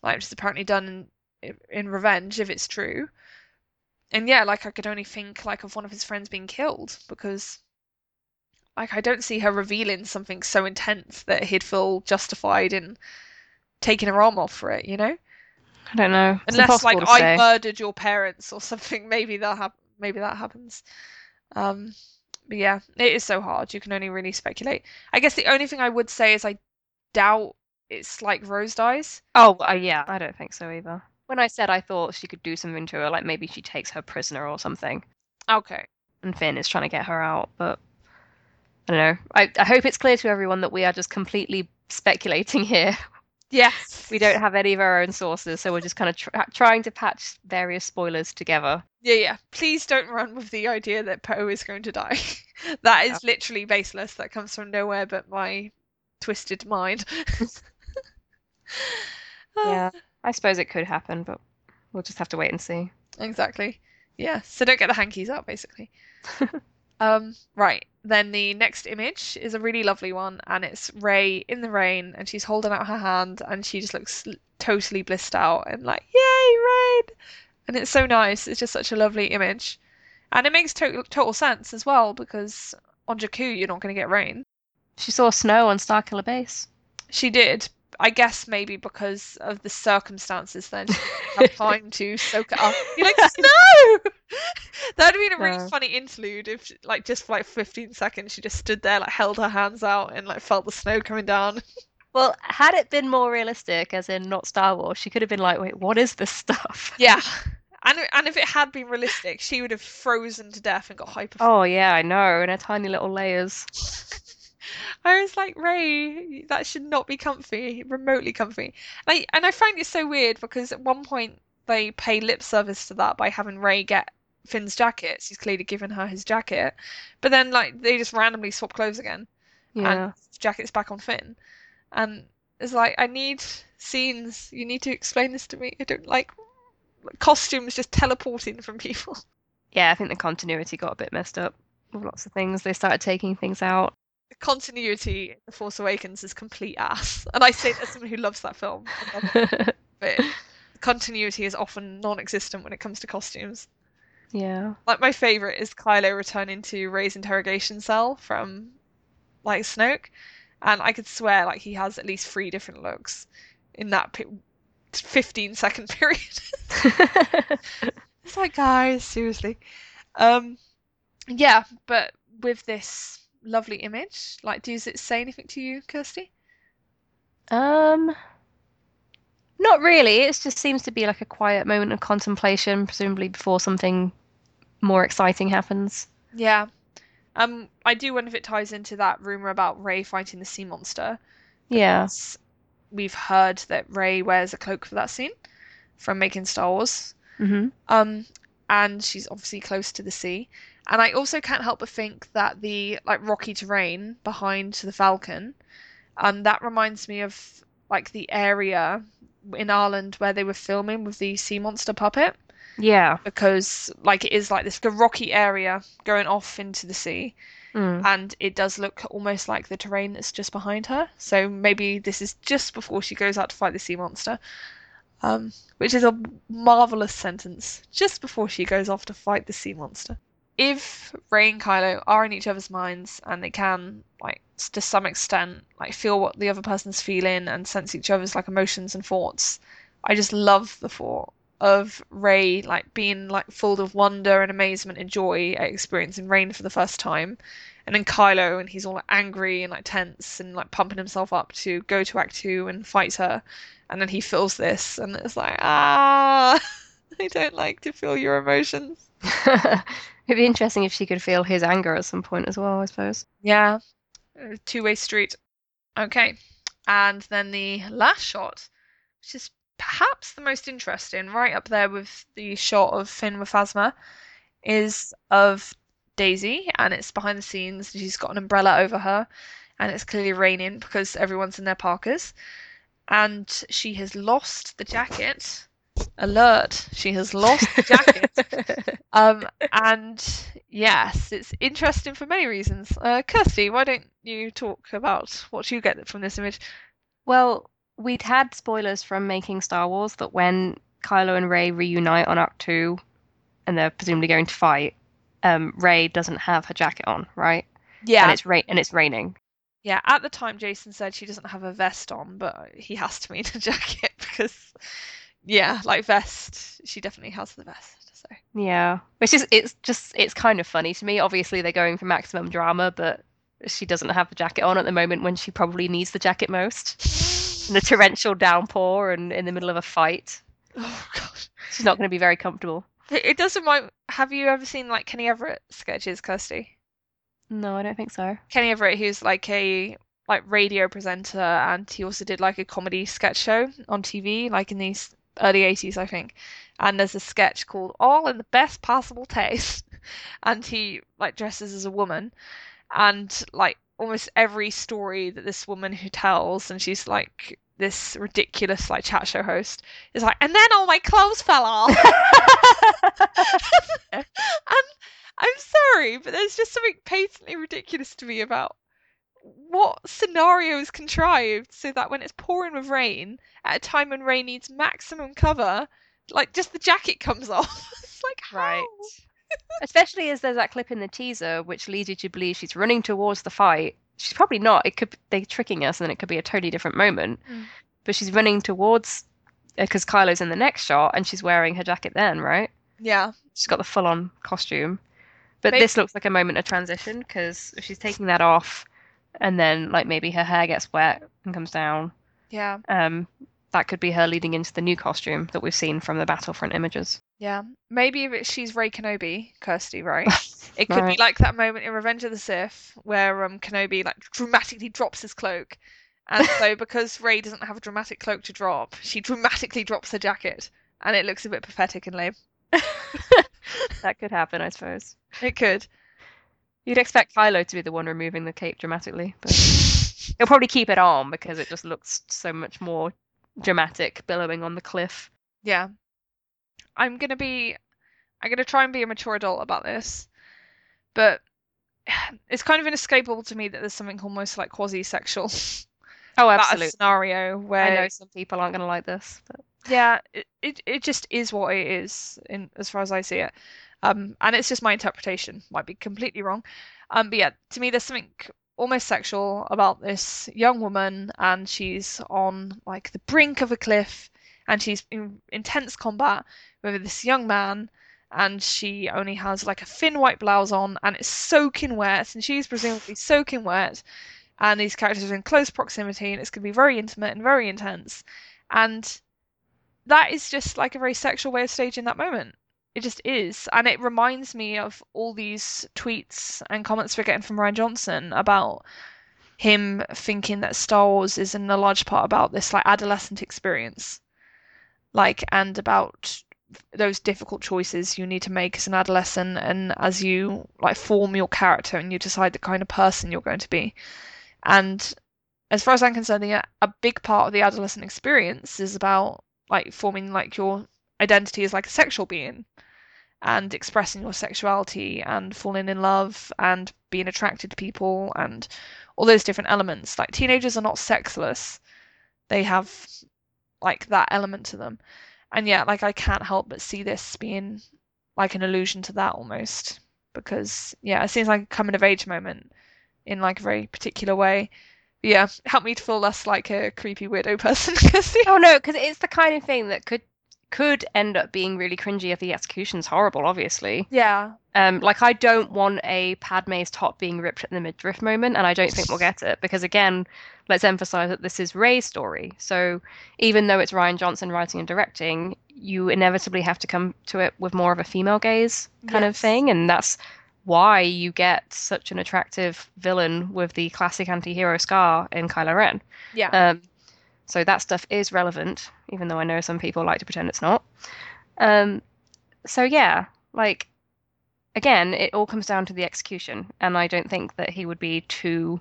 like which is apparently done in, in revenge if it's true. And yeah, like I could only think like of one of his friends being killed because like I don't see her revealing something so intense that he'd feel justified in taking her arm off for it, you know? I don't know. It's Unless like I murdered your parents or something, [laughs] maybe that hap- maybe that happens. Um, but yeah, it is so hard. You can only really speculate. I guess the only thing I would say is I doubt it's like Rose dies. Oh, uh, yeah, I don't think so either. When I said I thought she could do something to her, like maybe she takes her prisoner or something. Okay. And Finn is trying to get her out, but I don't know. I, I hope it's clear to everyone that we are just completely speculating [laughs] here. Yes. We don't have any of our own sources, so we're just kind of tr- trying to patch various spoilers together. Yeah, yeah. Please don't run with the idea that Poe is going to die. [laughs] that is Yeah. literally baseless. That comes from nowhere but my twisted mind. [laughs] Yeah, I suppose it could happen, but we'll just have to wait and see. Exactly. Yeah. So don't get the hankies out, basically. [laughs] um, right. Then the next image is a really lovely one, and it's Rey in the rain, and she's holding out her hand, and she just looks totally blissed out and like, yay, rain! And it's so nice. It's just such a lovely image, and it makes total total sense as well because on Jakku you're not going to get rain. She saw snow on Starkiller Base. She did. I guess maybe because of the circumstances, then [laughs] [laughs] have time to soak it up. You're like, snow! [laughs] That'd have been a really No. funny interlude if, like, just for like 15 seconds, she just stood there, like, held her hands out and, like, felt the snow coming down. Well, had it been more realistic, as in not Star Wars, she could have been like, wait, what is this stuff? Yeah. And, and if it had been realistic, she would have frozen to death and got hyper. Oh, yeah, I know, in her tiny little layers. [laughs] I was like, Rey, that should not be comfy, remotely comfy. And I, and I find it so weird because at one point they pay lip service to that by having Rey get Finn's jacket. He's clearly given her his jacket. But then, like, they just randomly swap clothes again. Yeah. And jacket's back on Finn. And it's like, I need scenes. You need to explain this to me. I don't like costumes just teleporting from people. Yeah, I think the continuity got a bit messed up with lots of things. They started taking things out. Continuity in The Force Awakens is complete ass. And I say that as someone who loves that film. I love it. [laughs] but continuity is often non-existent when it comes to costumes. yeah. Like my favorite is Kylo returning to Rey's interrogation cell from like Snoke, and I could swear like he has at least three different looks in that pi 15 second [laughs] period. [laughs] it's like guys, seriously. Um, yeah, but with this lovely image, like, does it say anything to you, Kirsty? Um, not really. It just seems to be like a quiet moment of contemplation, presumably before something more exciting happens. Yeah. Um, I do wonder if it ties into that rumor about Rey fighting the sea monster. Yeah. We've heard that Rey wears a cloak for that scene from making Star Wars. Mm-hmm. Um, and she's obviously close to the sea. And I also can't help but think that the like rocky terrain behind the Falcon, um, that reminds me of like the area in Ireland where they were filming with the sea monster puppet Yeah. because like it is like this rocky area going off into the sea Mm. and it does look almost like the terrain that's just behind her. So maybe this is just before she goes out to fight the sea monster. Um, which is a marvelous sentence. Just before she goes off to fight the sea monster. If Rey and Kylo are in each other's minds and they can, like, to some extent, like feel what the other person's feeling and sense each other's like emotions and thoughts, I just love the thought of Rey like being like full of wonder and amazement and joy at experiencing rain for the first time, and then Kylo and he's all like, angry and like tense and like pumping himself up to go to Ahch-To and fight her, and then he feels this and it's like ah, [laughs] I don't like to feel your emotions. [laughs] It'd be interesting if she could feel his anger at some point as well, I suppose. Yeah, uh, two way street. Okay, and then the last shot, which is perhaps the most interesting, right up there with the shot of Finn with Phasma, is of Daisy, and it's behind the scenes. She's got an umbrella over her, and it's clearly raining because everyone's in their parkas, and she has lost the jacket. Alert! She has lost the jacket. [laughs] Um, and yes, it's interesting for many reasons. Uh, Kirsty, why don't you talk about what you get from this image? Well, we'd had spoilers from making Star Wars that when Kylo and Rey reunite on Ahch-To, and they're presumably going to fight, um, Rey doesn't have her jacket on, right? Yeah, And it's rain and it's raining. yeah. At the time, Jason said she doesn't have a vest on, but he has to mean [laughs] a jacket because, yeah, like vest, she definitely has the vest. So Yeah, which is it's just it's kind of funny to me. Obviously, they're going for maximum drama, but she doesn't have the jacket on at the moment when she probably needs the jacket most. In a torrential downpour and in the middle of a fight, oh god, she's not going to be very comfortable. it, it doesn't mind. Have you ever seen like Kenny Everett sketches, Kirsty? No, I don't think so. Kenny Everett, who's like a like radio presenter and he also did like a comedy sketch show on TV, like in these early 80s, I think. And there's a sketch called All in the Best Possible Taste. [laughs] and he like dresses as a woman. And like almost every story that this woman who tells, and she's like this ridiculous like chat show host, is like, and then all my clothes fell off. [laughs] [laughs] and I'm sorry, but there's just something patently ridiculous to me about what scenario is contrived so that when it's pouring with rain at a time when rain needs maximum cover, like just the jacket comes [laughs] off. it's like how? Right. Especially as there's that clip in the teaser which leads you to believe she's running towards the fight. She's probably not. It could they're tricking us, and then it could be a totally different moment. Mm. But she's running towards because Kylo's in the next shot, and she's wearing her jacket then, right? Yeah. She's got the full-on costume. But Maybe- this looks like a moment of transition because if she's taking that off, and then like maybe her hair gets wet and comes down, Yeah. um, that could be her leading into the new costume that we've seen from the Battlefront images. Yeah. Maybe if she's Rey Kenobi, Kirsty, right? [laughs] It could be like that moment in Revenge of the Sith where um Kenobi like dramatically drops his cloak. And so [laughs] because Rey doesn't have a dramatic cloak to drop, she dramatically drops her jacket. And it looks a bit pathetic and lame. [laughs] that could happen, I suppose. It could. You'd expect Kylo to be the one removing the cape dramatically, but he'll probably keep it on because it just looks so much more dramatic billowing on the cliff. Yeah. I'm gonna be I'm gonna try and be a mature adult about this. But [sighs] it's kind of inescapable to me that there's something almost like quasi sexual [laughs] Oh, about a absolutely. scenario where I know some people aren't going to like this, but yeah, it, it it just is what it is in as far as I see it. Um, and it's just my interpretation. Might be completely wrong. Um, but yeah, to me, there's something almost sexual about this young woman, and she's on like the brink of a cliff, and she's in intense combat with this young man, and she only has like a thin white blouse on, and it's soaking wet, and she's presumably soaking wet, and these characters are in close proximity, and it's going to be very intimate and very intense, and that is just like a very sexual way of staging that moment. It just is. And it reminds me of all these tweets and comments we're getting from Rian Johnson about him thinking that Star Wars is in a large part about this like adolescent experience. Like and about those difficult choices you need to make as an adolescent and as you like form your character and you decide the kind of person you're going to be. And as far as I'm concerned, a big part of the adolescent experience is about like forming like your identity as like a sexual being and expressing your sexuality and falling in love and being attracted to people and all those different elements. Like teenagers are not sexless. They have like that element to them. And yet like I can't help but see this being like an allusion to that almost. Because yeah, it seems like a coming of age moment in like a very particular way. Yeah, help me to feel less like a creepy weirdo person. [laughs] Oh no, because it's the kind of thing that could could end up being really cringy if the execution's horrible. Obviously, Yeah, um, like I don't want a Padme's top being ripped at the midriff moment, and I don't think we'll get it because again, let's emphasize that this is Rey's story. So even though it's Rian Johnson writing and directing, you inevitably have to come to it with more of a female gaze kind of thing, and that's why you get such an attractive villain with the classic anti-hero scar in Kylo Ren. yeah, Um, so that stuff is relevant, even though I know some people like to pretend it's not. Um, so yeah, like again, it all comes down to the execution, and I don't think that he would be too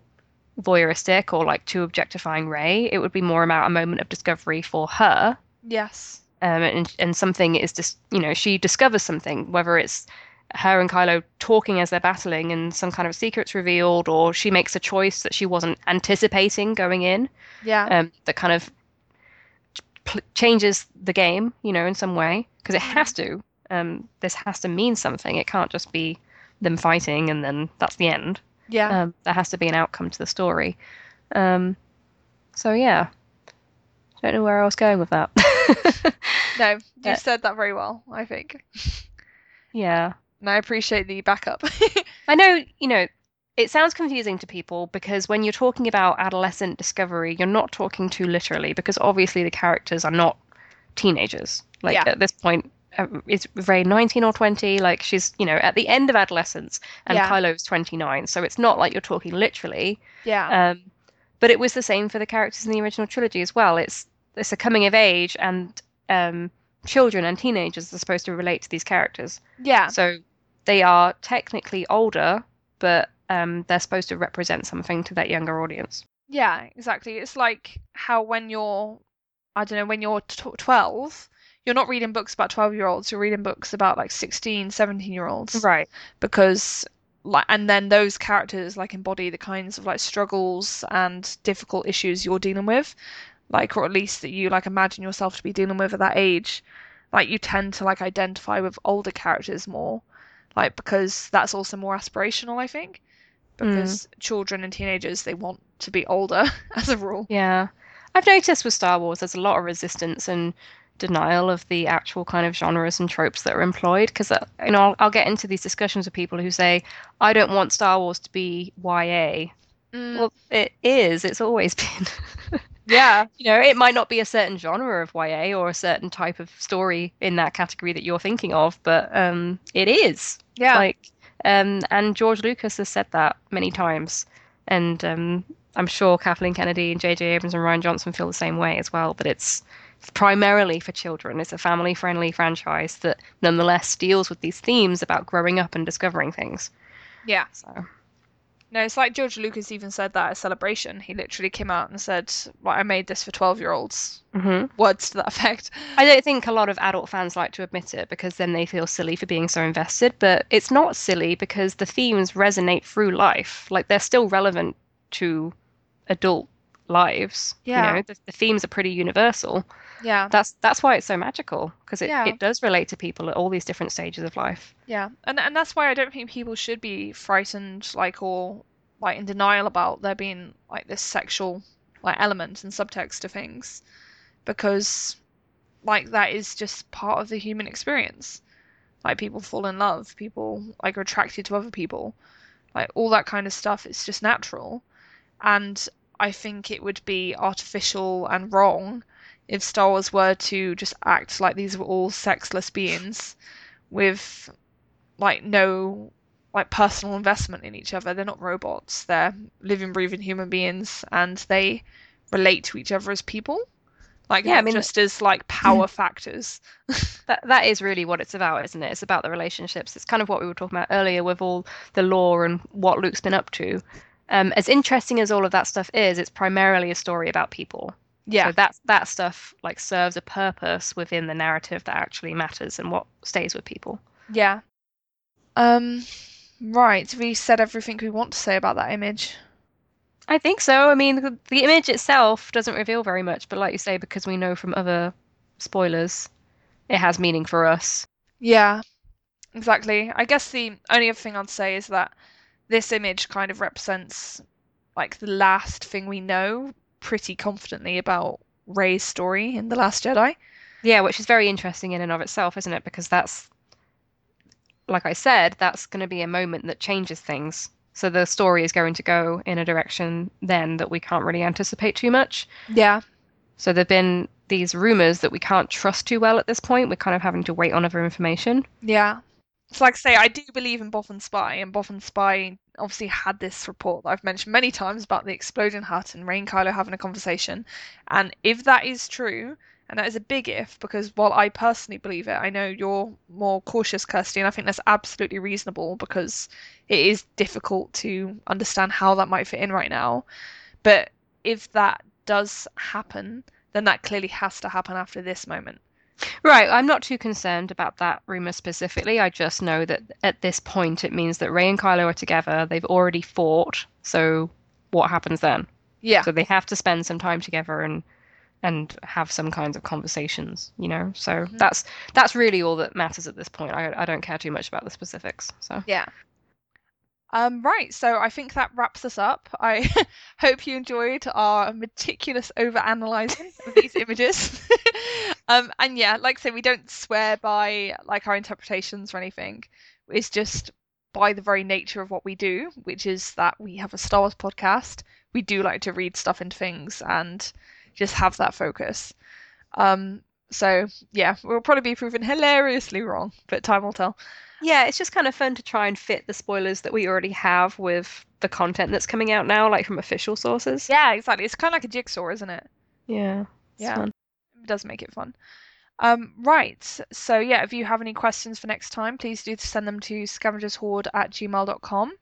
voyeuristic or like too objectifying Rey. It would be more about a moment of discovery for her, yes, um, and and something is just you know she discovers something, whether it's her and Kylo talking as they're battling and some kind of secret's revealed, or she makes a choice that she wasn't anticipating going in yeah, um, that kind of pl- changes the game, you know, in some way, because it has to. Um, this has to mean something. It can't just be them fighting and then that's the end. yeah. Um, there has to be an outcome to the story. Um, so yeah, don't know where I was going with that. [laughs] no, you uh, said that very well. I think, yeah, and I appreciate the backup. [laughs] I know. You know, it sounds confusing to people because when you're talking about adolescent discovery, you're not talking too literally because obviously the characters are not teenagers. Like Yeah. at this point, uh, is Rey 19 or 20? Like she's, you know, at the end of adolescence, and Yeah. Kylo's 29. So it's not like you're talking literally. yeah, Um, but it was the same for the characters in the original trilogy as well. It's it's a coming of age, and um, children and teenagers are supposed to relate to these characters. Yeah. So they are technically older, but um, they're supposed to represent something to that younger audience. Yeah, exactly. It's like how when you're, I don't know, when you're t- 12, you're not reading books about 12 year olds, you're reading books about like 16, 17 year olds. Right. Because, like, and then those characters like embody the kinds of like struggles and difficult issues you're dealing with, like, or at least that you like imagine yourself to be dealing with at that age. Like, you tend to like identify with older characters more, like, because that's also more aspirational, I think because mm. children and teenagers they want to be older [laughs] as a rule. Yeah. I've noticed with Star Wars there's a lot of resistance and denial of the actual kind of genres and tropes that are employed because uh, you know I'll, I'll, get into these discussions with people who say I don't want Star Wars to be YA. Mm. Well, it is. It's always [laughs] been. Yeah. You know, it might not be a certain genre of YA or a certain type of story in that category that you're thinking of, but um, it is. Yeah. Like um, and George Lucas has said that many times. And um, I'm sure Kathleen Kennedy and J.J. Abrams and Rian Johnson feel the same way as well. But it's primarily for children. It's a family friendly franchise that nonetheless deals with these themes about growing up and discovering things. Yeah. So no, it's like George Lucas even said that at Celebration. He literally came out and said, "Like I made this for twelve-year-olds." Mm-hmm. Words to that effect. I don't think a lot of adult fans like to admit it because then they feel silly for being so invested. But it's not silly because the themes resonate through life. Like they're still relevant to adult lives. Yeah. You know, the, the themes are pretty universal. Yeah. That's that's why it's so magical because it, Yeah. it does relate to people at all these different stages of life. Yeah, and and that's why I don't think people should be frightened, like or like in denial about there being like this sexual like element and subtext to things, because like that is just part of the human experience. Like people fall in love, people like are attracted to other people, like all that kind of stuff. It's just natural, and I think it would be artificial and wrong if Star Wars were to just act like these were all sexless beings with like no like personal investment in each other. They're not robots. They're living, breathing human beings, and they relate to each other as people. Like Yeah, I mean- just as like power [clears throat] factors. [laughs] That that is really what it's about, isn't it? It's about the relationships. It's kind of what we were talking about earlier with all the lore and what Luke's been up to. Um, as interesting as all of that stuff is, it's primarily a story about people. Yeah, So that that stuff like serves a purpose within the narrative that actually matters and what stays with people. yeah. Um, right. We said everything we want to say about that image. I think so. I mean, the, the image itself doesn't reveal very much, but like you say, because we know from other spoilers, it has meaning for us. Yeah, exactly. I guess the only other thing I'd say is that this image kind of represents like the last thing we know pretty confidently about Rey's story in The Last Jedi. Yeah, which is very interesting in and of itself, isn't it? Because that's, like I said, that's going to be a moment that changes things. So the story is going to go in a direction then that we can't really anticipate too much. Yeah. So there've been these rumors that we can't trust too well at this point. We're kind of having to wait on other information. Yeah. It's like I say, I do believe in Bothan Spy, and Bothan Spy obviously had this report that I've mentioned many times about the exploding hut and Rey and Kylo having a conversation. And if that is true, and that is a big if, because while I personally believe it, I know you're more cautious, Kirsty, and I think that's absolutely reasonable because it is difficult to understand how that might fit in right now. But if that does happen, then that clearly has to happen after this moment. Right, I'm not too concerned about that rumor specifically. I just know that at this point it means that Rey and Kylo are together. They've already fought. So what happens then? Yeah. So they have to spend some time together and and have some kinds of conversations, you know. So Mhm. that's that's really all that matters at this point. I I don't care too much about the specifics. So Yeah. Um, right, so I think that wraps us up. I [laughs] hope you enjoyed our meticulous over-analyzing of these [laughs] images. [laughs] um, and yeah, like I say, we don't swear by like our interpretations or anything. It's just by the very nature of what we do, which is that we have a Star Wars podcast. We do like to read stuff into things and just have that focus. Um, so yeah, we'll probably be proven hilariously wrong, but time will tell. Yeah, it's just kind of fun to try and fit the spoilers that we already have with the content that's coming out now, like from official sources. Yeah, exactly. It's kind of like a jigsaw, isn't it? Yeah. Yeah. fun. It does make it fun. Um, right. So yeah, if you have any questions for next time, please do send them to scavengershoard at gmail.com.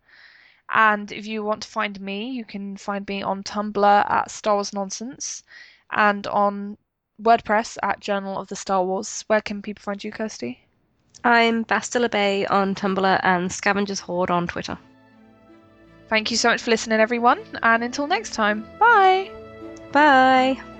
And if you want to find me, you can find me on Tumblr at Star Wars Nonsense and on WordPress at Journal of the Star Wars. Where can people find you, Kirsty? I'm Bastila Bay on Tumblr and Scavengers Hoard on Twitter. Thank you so much for listening, everyone, and until next time, bye! Bye.